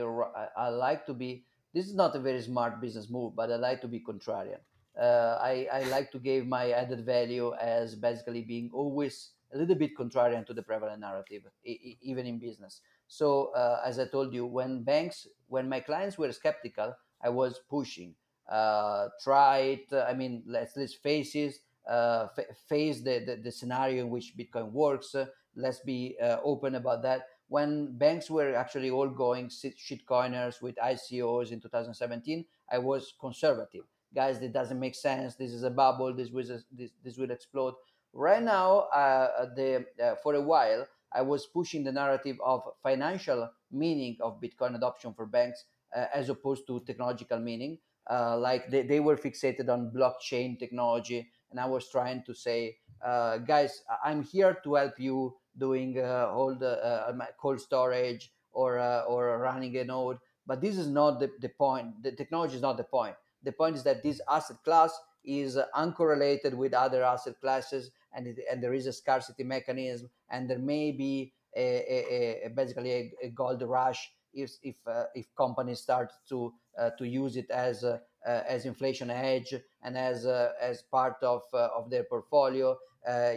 I like to be. This is not a very smart business move, but I like to be contrarian. Uh, I, I like to give my added value as basically being always a little bit contrarian to the prevalent narrative, even in business. So, uh, as I told you, when banks, when my clients were skeptical, I was pushing. Uh, try it. I mean, let's let's face it. Uh, f- face the, the, the scenario in which Bitcoin works. Uh, let's be uh, open about that. When banks were actually all going shitcoiners with ICOs in 2017, I was conservative guys, it doesn't make sense. This is a bubble. This will this, this will explode. Right now, uh, the for a while, I was pushing the narrative of financial meaning of Bitcoin adoption for banks uh, as opposed to technological meaning. Uh, like they, they were fixated on blockchain technology, and I was trying to say, uh, guys, I'm here to help you doing uh, all the uh, cold storage or or running a node. But this is not the, the point. The technology is not the point. The point is that this asset class is uncorrelated with other asset classes and, it, and there is a scarcity mechanism and there may be a, a, a basically a, a, gold rush if if uh, if companies start to uh, to use it as uh, as inflation hedge and as as part of of their portfolio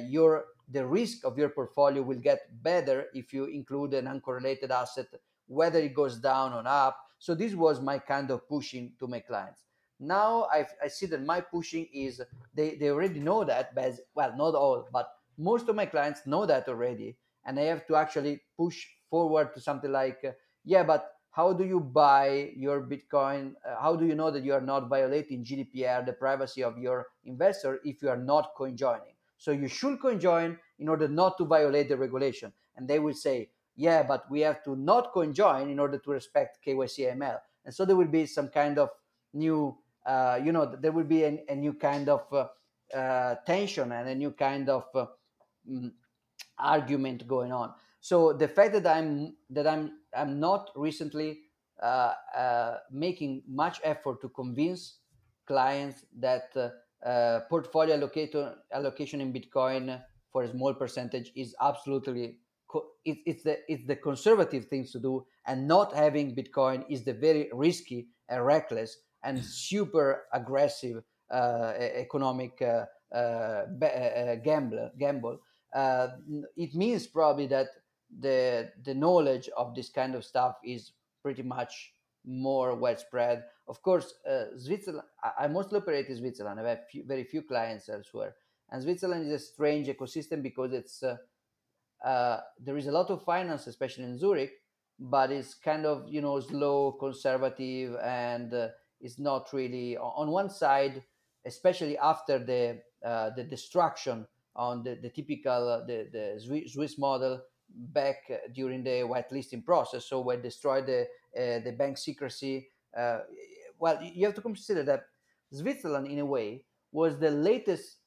your the risk of your portfolio will get better if you include an uncorrelated asset whether it goes down or up. So this was my kind of pushing to my clients. Now I, I see that my pushing is they, they already know that but well not all but most of my clients know that already and i have to actually push forward to something like yeah but how do you buy your bitcoin? Uh, how do you know that you are not violating gdpr the privacy of your investor if you are not coin joining so you should coin join in order not to violate the regulation. And they will say yeah but we have to not coin join in order to respect kyc aml and so there will be some kind of new uh, you know there will be a, a new kind of uh, uh, tension and a new kind of uh, mm, argument going on. So the fact that i'm that i'm i'm not recently uh, uh, making much effort to convince clients that portfolio allocator, allocation in bitcoin for a small percentage is absolutely it, it's the it's the conservative things to do and not having bitcoin is the very risky and reckless and super aggressive uh, economic uh, uh, gamble. gamble. it means probably that the the knowledge of this kind of stuff is pretty much more widespread. Of course, uh, Switzerland. I, I mostly operate in Switzerland. I have few, very few clients elsewhere, and Switzerland is a strange ecosystem because it's uh, uh, there is a lot of finance, especially in Zurich, but it's kind of you know slow, conservative, and it's not really on one side, especially after the uh, the destruction on the, the typical uh, the, the Swiss model back during the whitelisting process. So we destroyed the uh, the bank secrecy. Uh, well, you have to consider that Switzerland, in a way, was the latest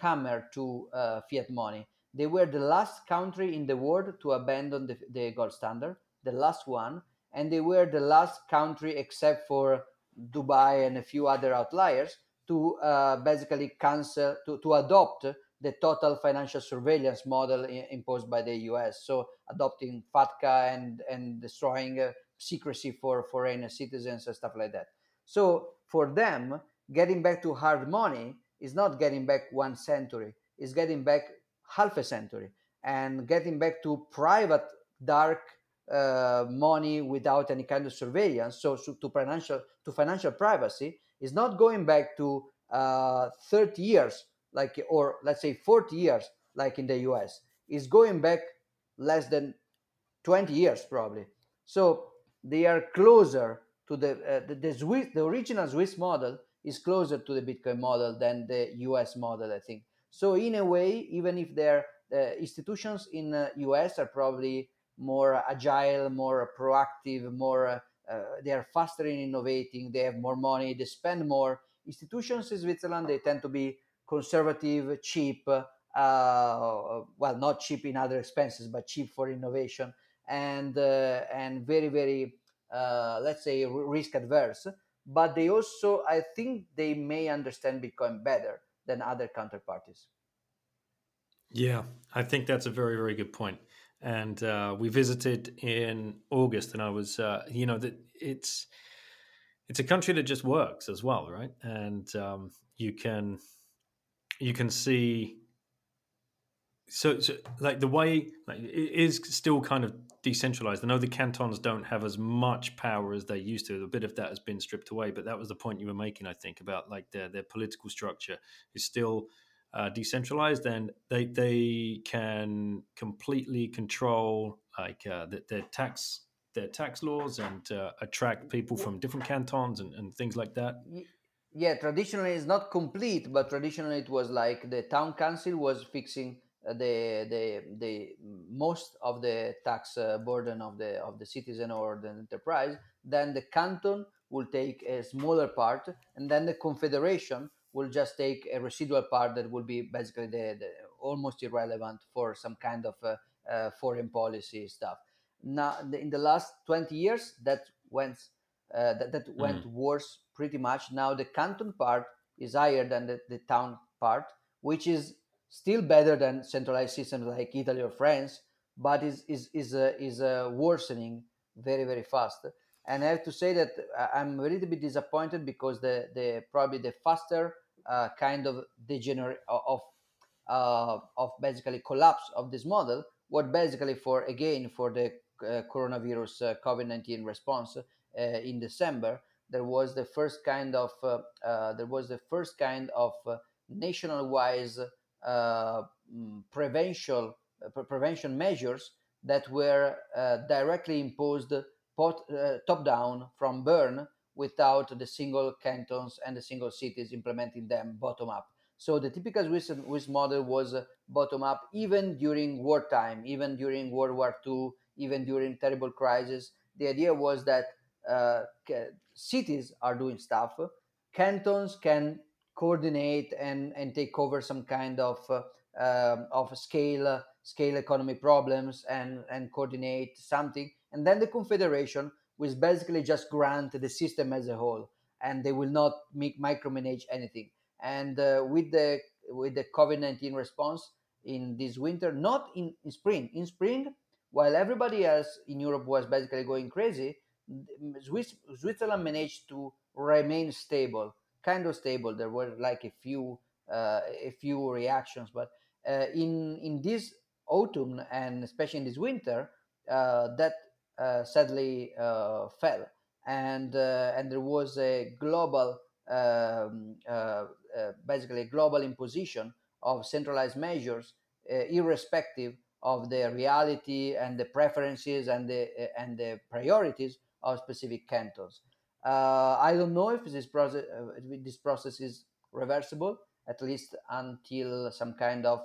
comer to uh, fiat money. They were the last country in the world to abandon the, the gold standard, the last one, and they were the last country except for Dubai and a few other outliers to uh, basically cancel to, to adopt the total financial surveillance model I- imposed by the US. So adopting FATCA and and destroying uh, secrecy for foreign citizens and stuff like that. So for them, getting back to hard money is not getting back one century; it's getting back half a century, and getting back to private dark uh, money without any kind of surveillance. So, so, to financial to financial privacy is not going back to uh, 30 years, like or let's say 40 years, like in the U.S. Is going back less than 20 years probably. So they are closer to the uh, the, the, Swiss, the original Swiss model is closer to the Bitcoin model than the U.S. model, I think. So in a way, even if their uh, institutions in uh, U.S. are probably more agile, more proactive, more uh, they are faster in innovating, they have more money, they spend more. Institutions in Switzerland they tend to be conservative, cheap, uh, well, not cheap in other expenses, but cheap for innovation, and uh, and very very uh, let's say risk adverse. But they also, I think, they may understand Bitcoin better than other counterparties. Yeah, I think that's a very very good point. point and uh, we visited in August, and I was, uh, you know, that it's it's a country that just works as well, right? And um, you can you can see so, so like the way like, it is still kind of decentralized. I know the cantons don't have as much power as they used to. A bit of that has been stripped away, but that was the point you were making, I think, about like their their political structure is still uh, decentralized and they they can completely control like uh, the, their tax their tax laws and uh, attract people from different cantons and, and things like that yeah traditionally it's not complete but traditionally it was like the town council was fixing uh, the the the most of the tax uh, burden of the of the citizen or the enterprise. Then the canton will take a smaller part and then the confederation will just take a residual part that will be basically the, the almost irrelevant for some kind of uh, uh, foreign policy stuff. Now in the last 20 years that went uh, that, that went Mm. worse pretty much. Now the canton part is higher than the, the town part, which is still better than centralized systems like Italy or France, but is is is uh, is uh, worsening very very fast. And I have to say that I'm a little bit disappointed because the the probably the faster uh, kind of degenerate of uh, of basically collapse of this model what basically for again for the uh, coronavirus uh, covid-19 response uh, in december there was the first kind of uh, uh, there was the first kind of uh, national wise uh, mm, prevention uh, prevention measures that were uh, directly imposed uh, top down from Bern without the single cantons and the single cities implementing them bottom up. So the typical Swiss, model was uh, bottom up even during wartime, even during World War II, even during terrible crisis. The idea was that uh, cities are doing stuff, cantons can coordinate and, and take over some kind of uh, um, of scale uh, scale economy problems and and coordinate something. And then the confederation will basically just grant the system as a whole and they will not make micromanage anything. And uh, with the with the covid-19 response in this winter not in, in spring. In spring while everybody else in europe was basically going crazy switzerland managed to remain stable kind of stable. There were like a few uh, a few reactions but uh, in in this autumn and especially in this winter uh, that uh, sadly uh, fell. And uh, and there was a global um, basically a global imposition of centralized measures irrespective of the reality and the preferences and the and the priorities of specific cantons uh, I don't know if this process uh, this process is reversible at least until some kind of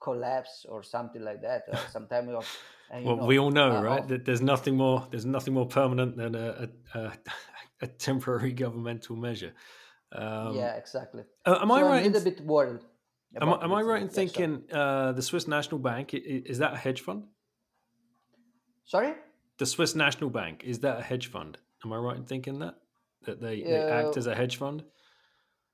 collapse or something like that uh, some time of uh, Well, know we all know, uh, right? That there's nothing more. There's nothing more permanent than a a, a, temporary governmental measure. Um, yeah exactly uh, am I so i'm a little bit worried am, I- am I right in thinking uh, the Swiss National Bank is that a hedge fund? sorry The Swiss National Bank is that a hedge fund? Am I right in thinking that that they, they uh, act as a hedge fund?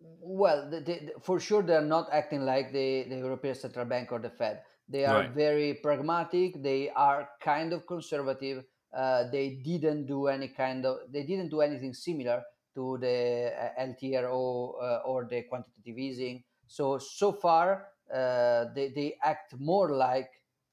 Well, the, the, for sure, they're not acting like the, the European Central Bank or the Fed. They are Right. very pragmatic. They are kind of conservative. Uh, they didn't do any kind of they didn't do anything similar to the uh, LTRO uh, or the quantitative easing. So so far, uh, they they act more like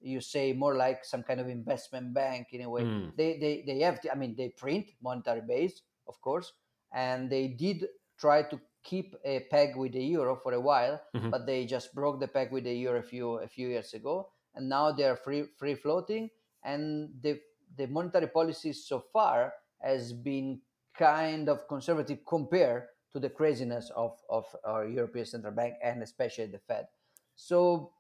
you say more like some kind of investment bank in a way. Mm. They they they have I mean they print monetary base of course, and they did try to keep a peg with the euro for a while, Mhm. but they just broke the peg with the euro a few a few years ago, and now they are free free floating, and the the monetary policy so far has been kind of conservative compared to the craziness of of our European Central Bank and especially the Fed. So,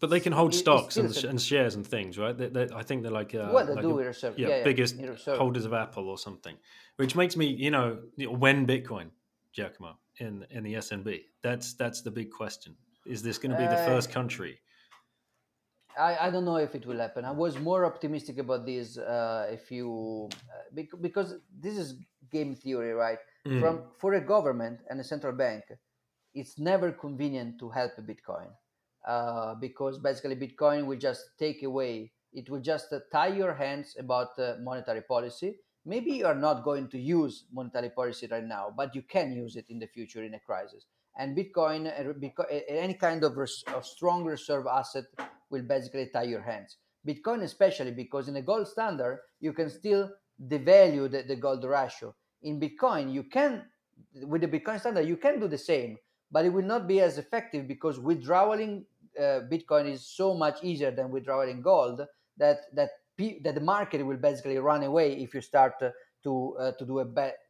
But they can hold it's stocks and, and shares and things, right? They, they, I think they're like uh, well, they like do a- reserve. yeah, Yeah, yeah, biggest reserve. holders of Apple or something, which makes me, you know, when Bitcoin, Giacomo, in in the SNB. That's that's the big question. Is this going to be the Uh, first country? I, I don't know if it will happen. I was more optimistic about this uh, if you uh, because this is game theory, right? Mm. From for a government and a central bank, it's never convenient to help Bitcoin uh, because basically Bitcoin will just take away. It will just uh, tie your hands about uh, monetary policy. Maybe you are not going to use monetary policy right now, but you can use it in the future in a crisis. And Bitcoin, uh, any kind of, res- of strong reserve asset will basically tie your hands. Bitcoin, especially because in a gold standard, you can still devalue the, the gold ratio. In Bitcoin, you can, with the Bitcoin standard, you can do the same, but it will not be as effective because withdrawing uh, Bitcoin is so much easier than withdrawing gold that that pe- that the market will basically run away if you start uh, to uh, to do a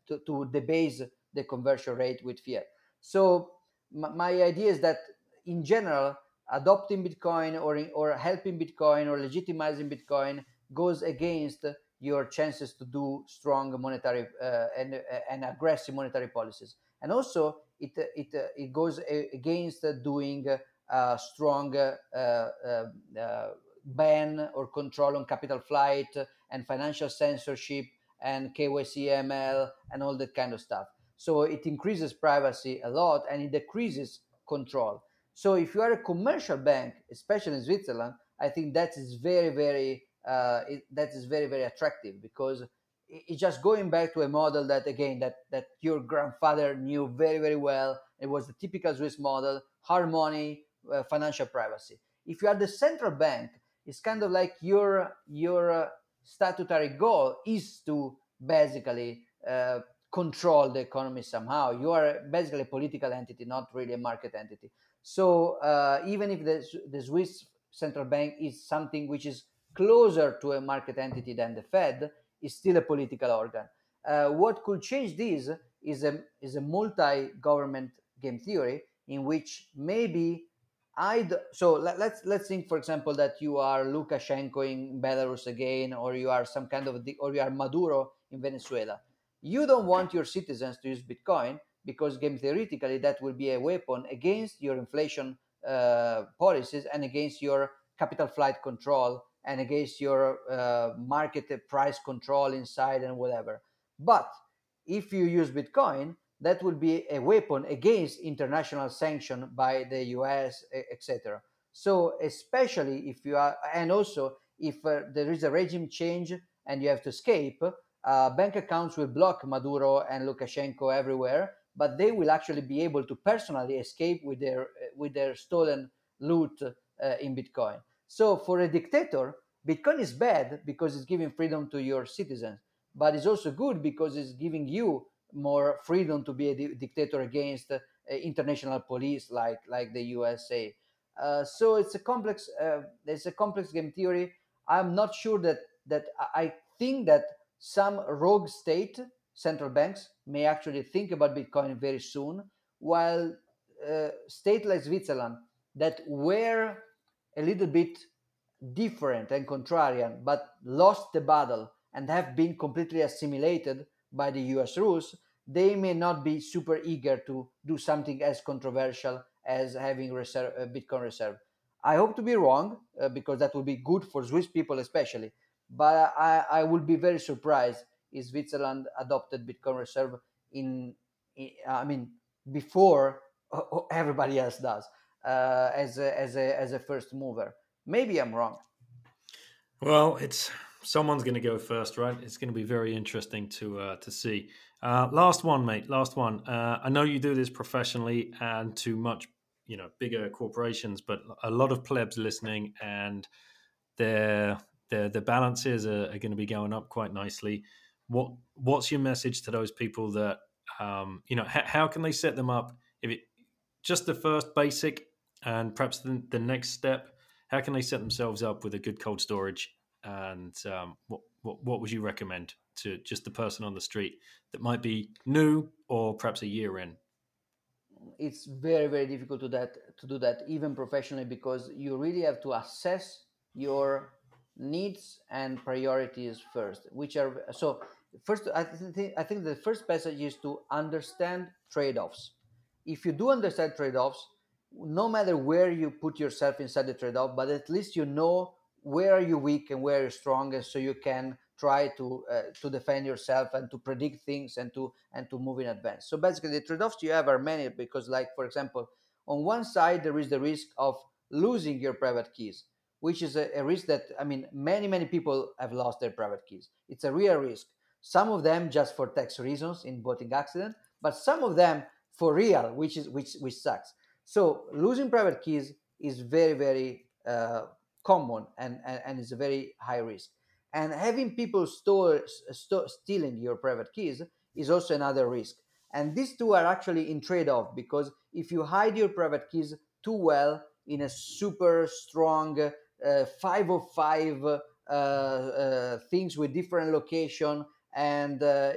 to, to debase the conversion rate with fiat. So m- my idea is that in general, adopting Bitcoin or or helping Bitcoin or legitimizing Bitcoin goes against your chances to do strong monetary uh, and uh, and aggressive monetary policies, and also it it it goes against doing a strong uh, uh, ban or control on capital flight and financial censorship and KYC AML and all that kind of stuff. So it increases privacy a lot and it decreases control. So if you are a commercial bank, especially in Switzerland, I think that is very, very uh, it, that is very, very attractive because it's just going back to a model that again that that your grandfather knew very, very well. It was the typical Swiss model: hard money, uh, financial privacy. If you are the central bank, it's kind of like your your uh, statutory goal is to basically uh, control the economy somehow. You are basically a political entity, not really a market entity. So uh, even if the, the Swiss central bank is something which is closer to a market entity than the Fed, is still a political organ. Uh, what could change this is a is a multi-government game theory in which maybe I so let, let's let's think for example that you are Lukashenko in Belarus again, or you are some kind of or you are Maduro in Venezuela. You don't want your citizens to use Bitcoin because game theoretically that will be a weapon against your inflation uh, policies and against your capital flight control and against your uh, market price control inside and whatever. But if you use Bitcoin, that will be a weapon against international sanction by the US, etc. So especially if you are, and also if uh, there is a regime change and you have to escape, uh, bank accounts will block Maduro and Lukashenko everywhere, but they will actually be able to personally escape with their with their stolen loot uh, in Bitcoin. So for a dictator, Bitcoin is bad because it's giving freedom to your citizens, but it's also good because it's giving you more freedom to be a di- dictator against uh, international police like like the USA. Uh, so it's a complex uh, it's a complex game theory. I'm not sure that that I think that some rogue state central banks may actually think about Bitcoin very soon, while uh, state like Switzerland that were a little bit different and contrarian, but lost the battle and have been completely assimilated by the US rules, they may not be super eager to do something as controversial as having reserve, uh, Bitcoin reserve. I hope to be wrong uh, because that would be good for Swiss people, especially. But I, I would be very surprised if Switzerland adopted Bitcoin reserve in, in I mean, before everybody else does uh, as, a, as, a, as a first mover. Maybe I'm wrong. Well, it's someone's going to go first, right? It's going to be very interesting to uh, to see. Uh, last one, mate. Last one. Uh, I know you do this professionally and to much, you know, bigger corporations, but a lot of plebs listening, and their their the balances are, are going to be going up quite nicely. What what's your message to those people that um, you know? How can they set them up? If it just the first basic, and perhaps the, the next step, how can they set themselves up with a good cold storage? And um, what, what what would you recommend? to just the person on the street that might be new or perhaps a year in? It's very very difficult to that to do that even professionally because you really have to assess your needs and priorities first, which are so. First, I think I think the first passage is to understand trade-offs. If you do understand trade-offs, no matter where you put yourself inside the trade-off, but at least you know where are you weak and where you're strong, and so you can try to uh, to defend yourself and to predict things and to and to move in advance. So basically the trade-offs you have are many because like for example on one side there is the risk of losing your private keys which is a, a risk that i mean many many people have lost their private keys. It's a real risk. Some of them just for tax reasons in voting accident but some of them for real which is which which sucks. So losing private keys is very very uh, common and, and and a very high risk and having people store, store, stealing your private keys is also another risk. And these two are actually in trade off because if you hide your private keys too well in a super strong uh, 505 uh, uh, things with different location and uh,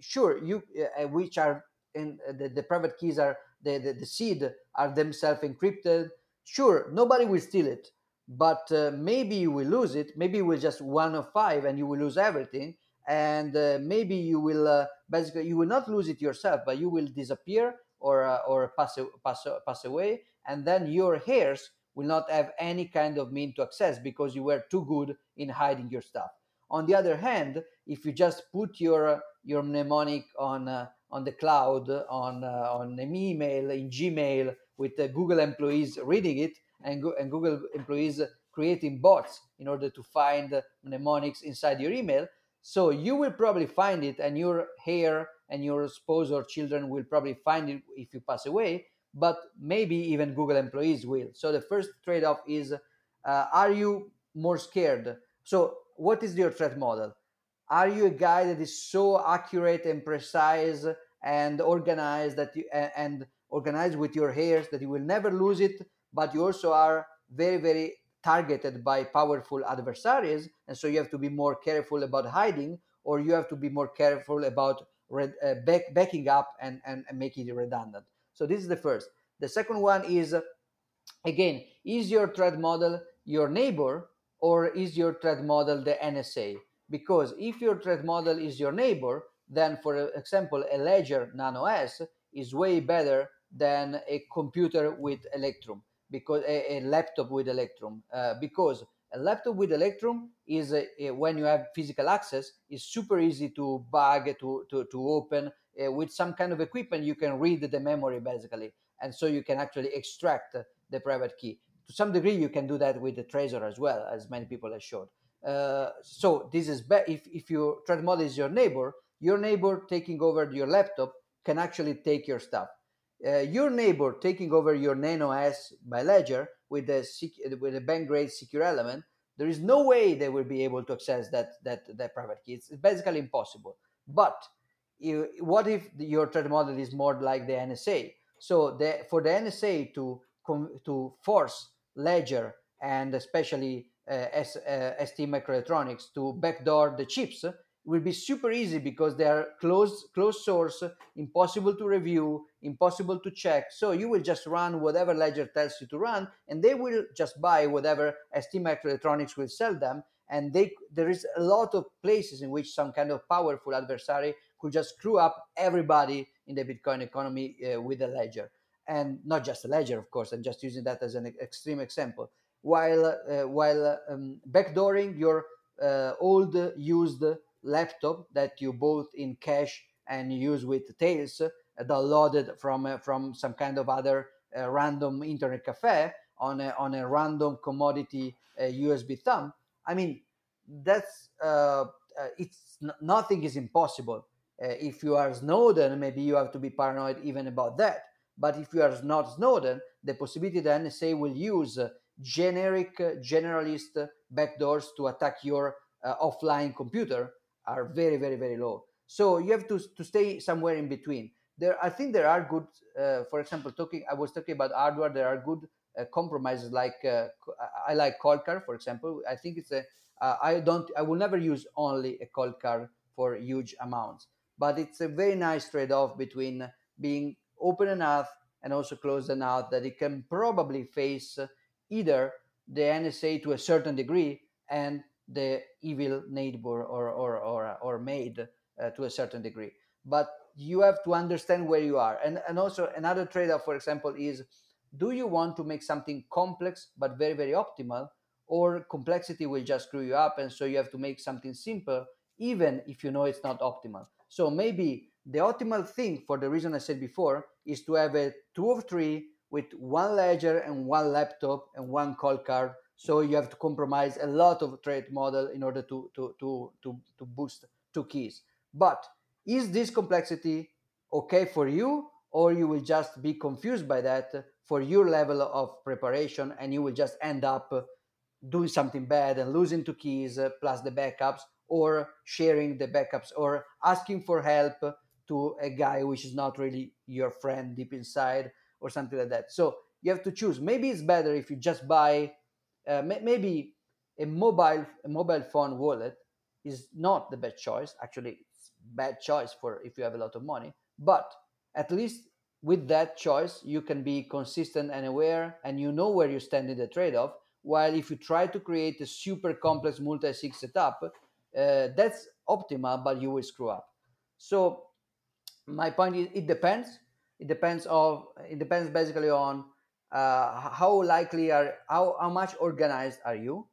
sure you uh, which are in, the, the private keys are the, the, the seed are themselves encrypted. Sure, nobody will steal it, but uh, maybe you will lose it. Maybe it will just one of five, and you will lose everything. And uh, maybe you will uh, basically you will not lose it yourself, but you will disappear or uh, or pass pass pass away, and then your heirs will not have any kind of mean to access because you were too good in hiding your stuff. On the other hand, if you just put your your mnemonic on uh, on the cloud, on uh, on an email, in Gmail, with uh, Google employees reading it, and, go- and Google employees creating bots in order to find mnemonics inside your email. So you will probably find it, and your hair and your spouse or children will probably find it if you pass away. But maybe even Google employees will. So the first trade-off is: uh, Are you more scared? So what is your threat model? Are you a guy that is so accurate and precise and organized that you and organized with your hairs that you will never lose it, but you also are very very targeted by powerful adversaries, and so you have to be more careful about hiding, or you have to be more careful about uh, back, backing up and, and, and making it redundant. So this is the first. The second one is again, is your threat model your neighbor or is your threat model the NSA? Because if your threat model is your neighbor, then for example, a Ledger Nano S is way better than a computer with Electrum because a, a laptop with Electrum. Uh, because a laptop with Electrum is uh, when you have physical access is super easy to bug to to, to open uh, with some kind of equipment you can read the memory basically. And so you can actually extract the private key. To some degree you can do that with the Trezor as well as many people have showed. Uh, so this is be- if, if your threat model is your neighbor your neighbor taking over your laptop can actually take your stuff uh, your neighbor taking over your Nano S by Ledger with a with a bank grade secure element, there is no way they will be able to access that that that private key. It's basically impossible. But you, what if your threat model is more like the NSA? So the, for the NSA to to force Ledger and especially uh, S, uh, ST Microelectronics to backdoor the chips will be super easy because they are closed closed source impossible to review impossible to check. So you will just run whatever ledger tells you to run and they will just buy whatever st microelectronics will sell them. And they there is a lot of places in which some kind of powerful adversary could just screw up everybody in the bitcoin economy uh, with a ledger. And not just a ledger of course i'm just using that as an extreme example. While uh, while um, backdooring your uh, old used laptop that you bought in cash and use with Tails, uh, downloaded from uh, from some kind of other uh, random internet cafe on a, on a random commodity USB thumb. I mean, that's it's nothing is impossible. if you are Snowden, maybe you have to be paranoid even about that. But if you are not Snowden, the possibility that NSA will use generic generalist backdoors to attack your uh, offline computer are very very very low. So you have to, to stay somewhere in between. There i think there are good uh, for example talking i was talking about hardware there are good uh, compromises like uh, i like Coldcard for example. I think it's a uh, I don't i will never use only a Coldcard for huge amounts but it's a very nice trade-off between being open enough and also closed enough that it can probably face either the nsa to a certain degree and the evil neighbor or or or, or maid uh, to a certain degree. But you have to understand where you are. And and also another trade-off for example is do you want to make something complex but very very optimal or complexity will just screw you up and so you have to make something simple even if you know it's not optimal? So maybe the optimal thing for the reason i said before is to have a two of three with one ledger and one laptop and one Coldcard so you have to compromise a lot of trade model in order to, to, to, to, to boost two keys. But is this complexity okay for you or you will just be confused by that for your level of preparation and you will just end up doing something bad and losing two keys plus the backups or sharing the backups or asking for help to a guy which is not really your friend deep inside or something like that so you have to choose maybe it's better if you just buy uh, maybe a mobile a mobile phone wallet is not the best choice. Actually, it's bad choice for if you have a lot of money. But at least with that choice, you can be consistent and aware, and you know where you stand in the trade-off. While if you try to create a super complex multi-sig setup, uh, that's optimal, but you will screw up. So my point is, it depends. It depends of it depends basically on uh, how likely are how, how much organized are you?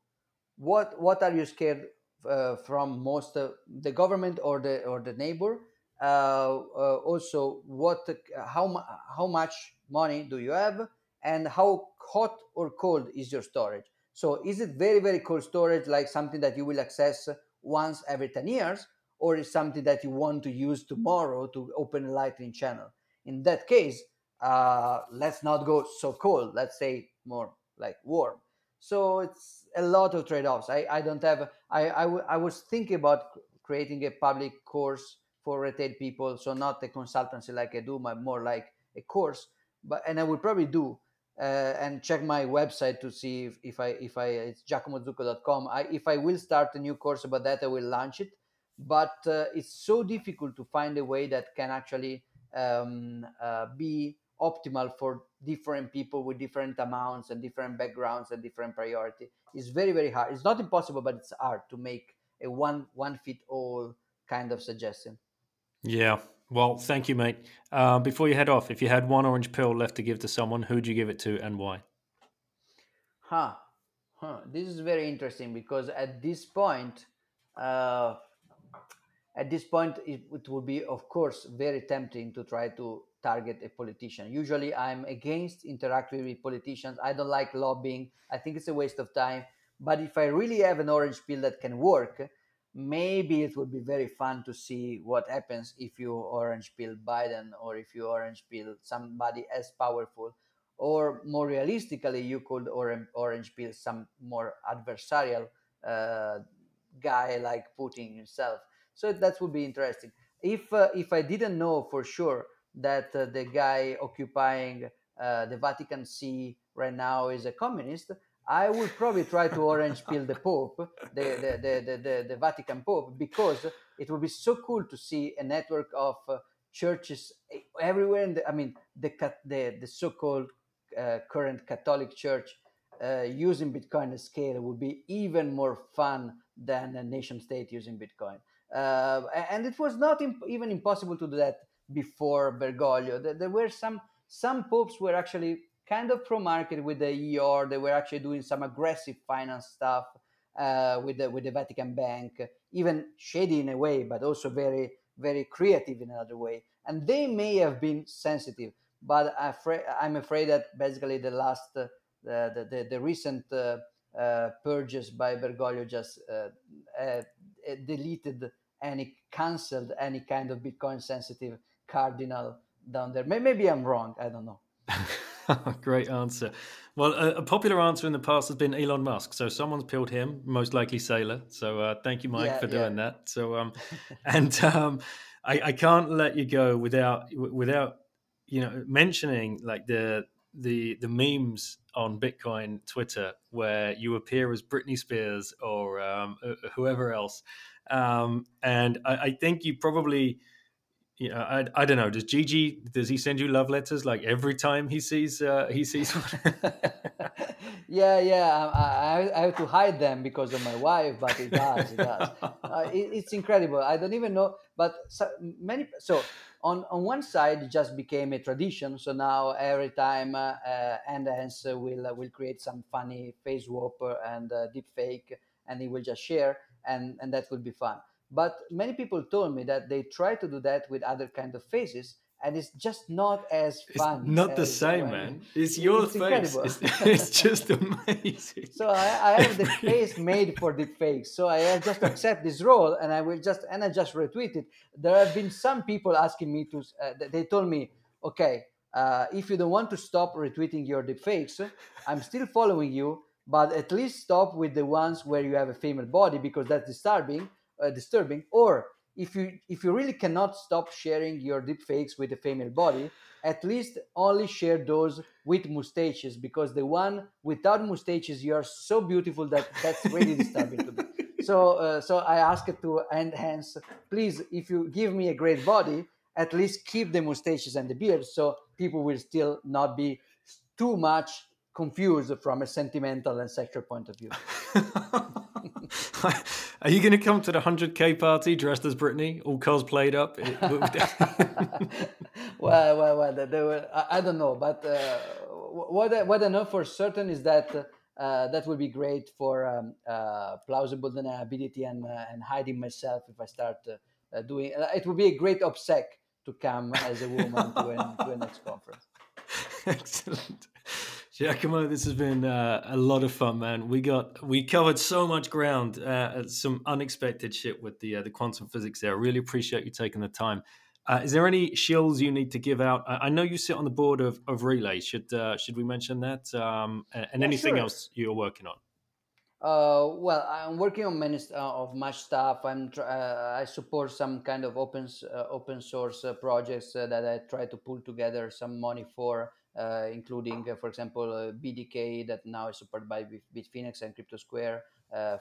What what are you scared uh, from most uh, the government or the or the neighbor? Uh, uh, also what how how much money do you have? And how hot or cold is your storage? So is it very very cold storage like something that you will access once every 10 years? Or is something that you want to use tomorrow to open a lightning channel? In that case uh, let's not go so cold. Let's say more like warm. So it's a lot of trade-offs. I, I don't have I, I, w- I was thinking about creating a public course for retail people. So not a consultancy like i do but more like a course. But and i will probably do uh, and check my website to see if, if i if i it's giacomozucco.com I, if i will start a new course about that i will launch it. But uh, it's so difficult to find a way that can actually um, uh, be optimal for different people with different amounts and different backgrounds and different priority. It's very very hard. It's not impossible but it's hard to make a one one fit all kind of suggestion. Yeah. Well thank you mate. Uh, before you head off if you had one orange pill left to give to someone who'd you give it to and why? Huh. Huh. This is very interesting because at this point uh, at this point it, it would be of course very tempting to try to target a politician. Usually i'm against interacting with politicians. I don't like lobbying. I think it's a waste of time. But if i really have an orange pill that can work maybe it would be very fun to see what happens if you orange pill biden or if you orange pill somebody as powerful. Or more realistically you could orange, pill some more adversarial uh, guy like putin himself. So that would be interesting. If uh, if I didn't know for sure that uh, the guy occupying uh, the Vatican See right now is a communist, I would probably try to orange peel the Pope, the, the, the, the, the, Vatican Pope, because it would be so cool to see a network of uh, churches everywhere. In the, I mean, the, the, the so called uh, current Catholic Church uh, using Bitcoin scale would be even more fun than a nation state using Bitcoin. Uh, and it was not imp- even impossible to do that before Bergoglio. There, were some some popes were actually kind of pro market with the IOR. They were actually doing some aggressive finance stuff uh, with the with the Vatican Bank, even shady in a way, but also very very creative in another way. And they may have been sensitive, but I'm afraid that basically the last uh, the, the, the recent uh, uh, purges by Bergoglio just uh, uh, deleted any cancelled any kind of Bitcoin sensitive cardinal down there. Maybe I'm wrong. I don't know. Great answer. Well, a, a, popular answer in the past has been Elon Musk. So someone's peeled him, most likely Saylor. So uh, thank you, Mike, yeah, for doing yeah. that. So um, and um, I, I can't let you go without without you know mentioning like the the the memes on Bitcoin Twitter where you appear as Britney Spears or um, whoever else um, and I, I, think you probably, you know, I, I don't know. Does Gigi does he send you love letters like every time he sees uh, he sees one? yeah, yeah. I, I, have to hide them because of my wife, but it does. It does. Uh, it, it's incredible. I don't even know, but so many. So on on one side, it just became a tradition. So now every time uh, uh, Andance will uh, will create some funny face swap and uh, deep fake, and he will just share and and that would be fun but many people told me that they try to do that with other kind of faces and it's just not as fun. It's not the same, man. It's your it's face. It's, it's, just amazing. So I, I, have the face made for the face. So I have just accept this role, and I will just and I just retweet it. There have been some people asking me to. Uh, they told me, okay, uh, if you don't want to stop retweeting your deepfakes, I'm still following you, but at least stop with the ones where you have a female body because that's disturbing uh, disturbing or if you if you really cannot stop sharing your deepfakes with a female body at least only share those with mustaches because the one without mustaches you are so beautiful that that's really disturbing to me so uh, so i asked to and hence please if you give me a great body at least keep the mustaches and the beard so people will still not be too much confused from a sentimental and sexual point of view. Are you going to come to the 100k party dressed as Britney, all cosplayed up? well, well, well, they were, I, I don't know, but uh, what, I, what I know for certain is that uh, that would be great for um, uh, plausible deniability and, uh, and hiding myself if I start uh, uh, doing it. It would be a great opsec to come as a woman to, an, to a next conference. Excellent. Giacomo, this has been uh, a lot of fun, man. We got we covered so much ground, uh, some unexpected shit with the uh, the quantum physics there. I Really appreciate you taking the time. Uh, is there any shills you need to give out? I, I, know you sit on the board of, of Relai. Should uh, should we mention that? Um, and, and yeah, anything sure. else you're working on? Uh, well, I'm working on many uh, of much stuff. I'm uh, I support some kind of open uh, open source uh, projects uh, that I try to pull together some money for, including, for example, BDK that now is supported by Bitfinex and CryptoSquare,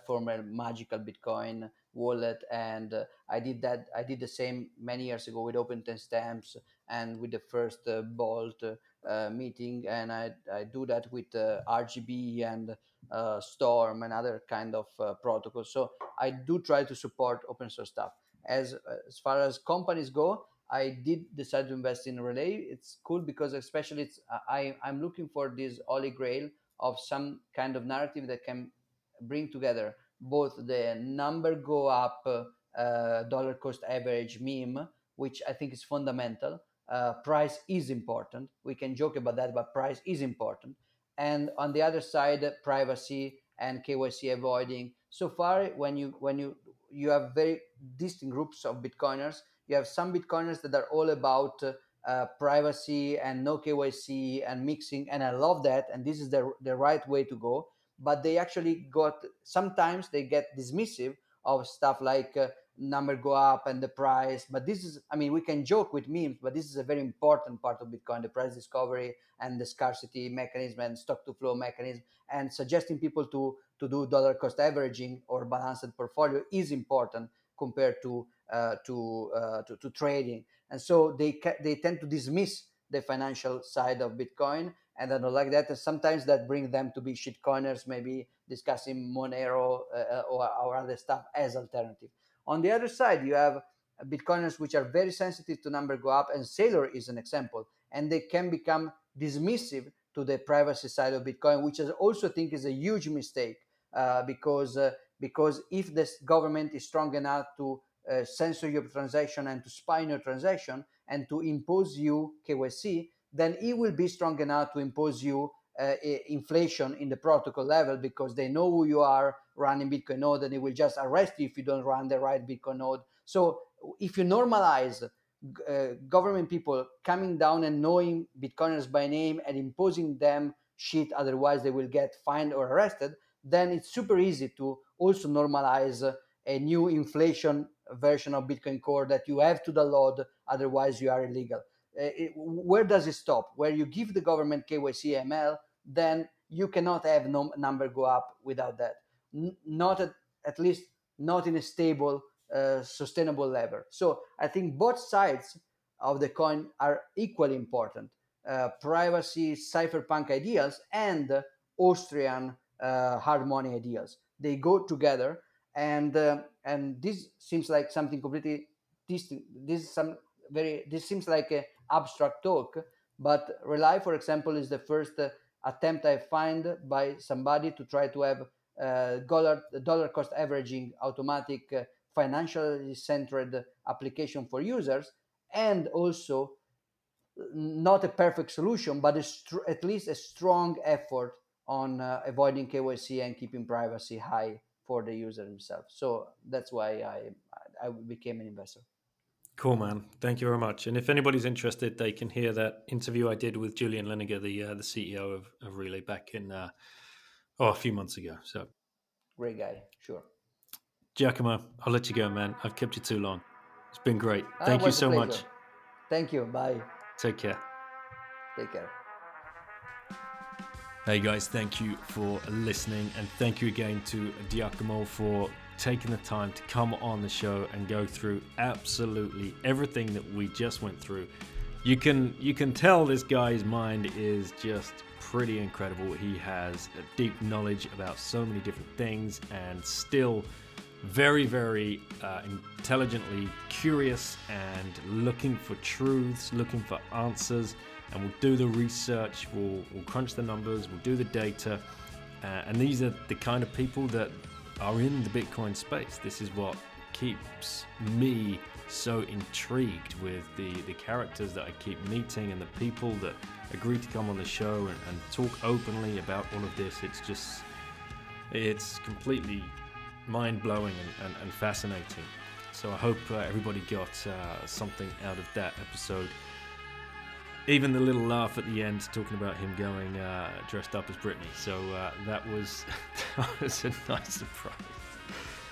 former Magical Bitcoin wallet. And uh, i did that i did the same many years ago with OpenTimestamps and with the first uh, bolt uh, meeting. And i i do that with uh, rgb and uh, storm and other kind of uh, protocols. So i do try to support open source stuff. As as far as companies go i did decide to invest in Relai it's cool because especially it's i i'm looking for this holy grail of some kind of narrative that can bring together both the number go up uh, dollar cost average meme, which I think is fundamental. Uh, price is important. We can joke about that, but price is important. And on the other side, privacy and KYC avoiding. So far, when you when you you have very distinct groups of Bitcoiners, you have some Bitcoiners that are all about uh, privacy and no KYC and mixing, and I love that. And this is the the right way to go but they actually got sometimes they get dismissive of stuff like uh, number go up and the price but this is i mean we can joke with memes but this is a very important part of bitcoin the price discovery and the scarcity mechanism and stock to flow mechanism and suggesting people to to do dollar cost averaging or balanced portfolio is important compared to uh, to, uh, to, to trading and so they ca- they tend to dismiss the financial side of bitcoin and I don't like that. And sometimes that brings them to be shitcoiners, maybe discussing Monero uh, uh, or, or other stuff as alternative. On the other side, you have Bitcoiners which are very sensitive to number go up, and Saylor is an example, and they can become dismissive to the privacy side of Bitcoin, which I also think is a huge mistake uh, because uh, because if the government is strong enough to uh, censor your transaction and to your transaction and to impose you KYC, then it will be strong enough to impose you uh, inflation in the protocol level because they know who you are running Bitcoin node and they will just arrest you if you don't run the right Bitcoin node. So if you normalize uh, government people coming down and knowing Bitcoiners by name and imposing them shit, otherwise they will get fined or arrested, then it's super easy to also normalize a new inflation version of Bitcoin Core that you have to download, otherwise you are illegal. Uh, it, where does it stop? Where you give the government KYC AML, then you cannot have no number go up without that. N- not at, at least not in a stable, uh, sustainable level. So I think both sides of the coin are equally important. Uh, privacy, cypherpunk ideals, and Austrian uh, hard money ideals. They go together, and uh, and this seems like something completely. This is some very. This seems like a abstract talk. But Relai for example, is the first uh, attempt I find by somebody to try to have uh, dollar, dollar cost averaging automatic uh, financially centered application for users and also not a perfect solution but str- at least a strong effort on uh, avoiding KYC and keeping privacy high for the user himself so that's why I I became an investor Cool, man. Thank you very much. And if anybody's interested, they can hear that interview I did with Julian Liniger, the uh, the CEO of, of Relai, back in uh, oh a few months ago. So great guy, sure. Giacomo, I'll let you go, man. I've kept you too long. It's been great. Ah, Thank you so much. Thank you. Bye. Take care. Take care. Hey guys, thank you for listening, and thank you again to Giacomo for taking the time to come on the show and go through absolutely everything that we just went through. You can you can tell this guy's mind is just pretty incredible. He has a deep knowledge about so many different things and still very, very uh, intelligently curious and looking for truths, looking for answers. And we'll do the research, we'll, we'll crunch the numbers, we'll do the data. Uh, and these are the kind of people that are in the Bitcoin space. This is what keeps me so intrigued with the, the characters that I keep meeting and the people that agree to come on the show and, and talk openly about all of this. It's just, it's completely mind blowing and, and, and, fascinating. So I hope uh, everybody got uh, something out of that episode. Even the little laugh at the end, talking about him going uh, dressed up as Britney. So uh, that was that was a nice surprise.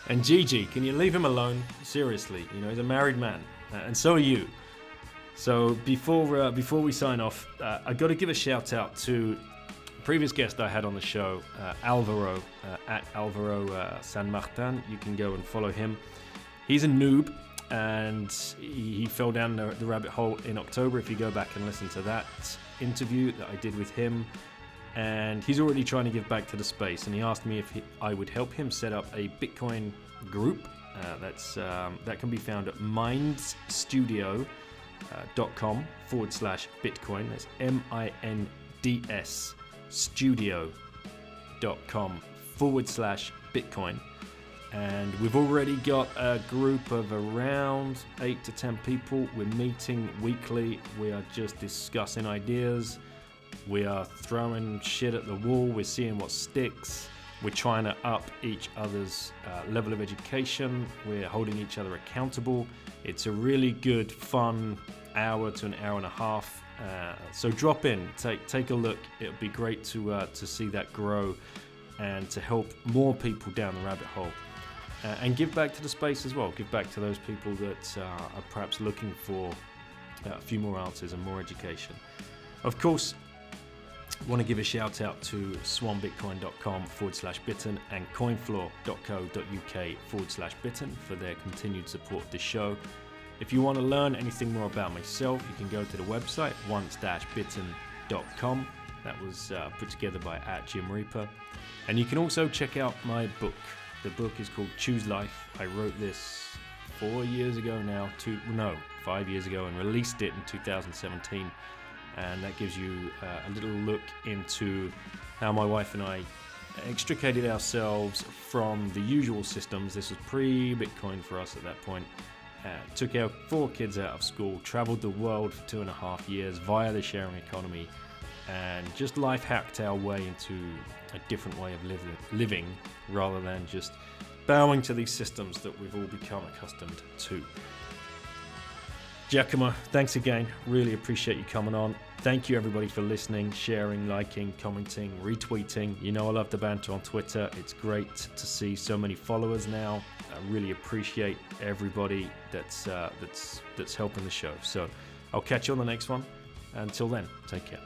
And Gigi, can you leave him alone? Seriously, you know he's a married man, uh, and so are you. So before uh, before we sign off, I got to give a shout out to previous guest I had on the show, uh, Alvaro, uh, at Alvaro uh, San Martin. You can go and follow him. He's a noob and he, fell down the, the, rabbit hole in October. If you go back and listen to that interview that I did with him, and he's already trying to give back to the space. And he asked me if he, I would help him set up a Bitcoin group. Uh, that's um, that can be found at mindsstudio.com uh, forward slash Bitcoin. That's M I N D S studio.com forward slash Bitcoin. And we've already got a group of around 8 to 10 people. We're meeting weekly. We are just discussing ideas. We are throwing shit at the wall. We're seeing what sticks. We're trying to up each other's uh, level of education. We're holding each other accountable. It's a really good, fun hour to an hour and a half uh, so drop in, take take a look. It'll be great to uh, to see that grow and to help more people down the rabbit hole. Uh, and give back to the space as well. Give back to those people that uh, are perhaps looking for uh, a few more answers and more education. Of course, want to give a shout out to swanbitcoin.com forward slash bitten and coinfloor.co.uk forward slash bitten for their continued support of the show. If you want to learn anything more about myself, you can go to the website once-bitten.com. That was uh, put together by at Jim Reaper. And you can also check out my book. The book is called Choose Life. I wrote this four years ago now, two no, five years ago, and released it in 2017. And that gives you uh, a little look into how my wife and I extricated ourselves from the usual systems. This was pre Bitcoin for us at that point uh, took our four kids out of school, traveled the world for two and a half years via the sharing economy, and just life hacked our way into a different way of living, living rather than just bowing to these systems that we've all become accustomed to. Giacomo, thanks again. Really appreciate you coming on. Thank you, everybody, for listening, sharing, liking, commenting, retweeting. You know, I love the banter on Twitter. It's great to see so many followers now. I really appreciate everybody that's uh, that's that's helping the show. So, I'll catch you on the next one. Until then, take care.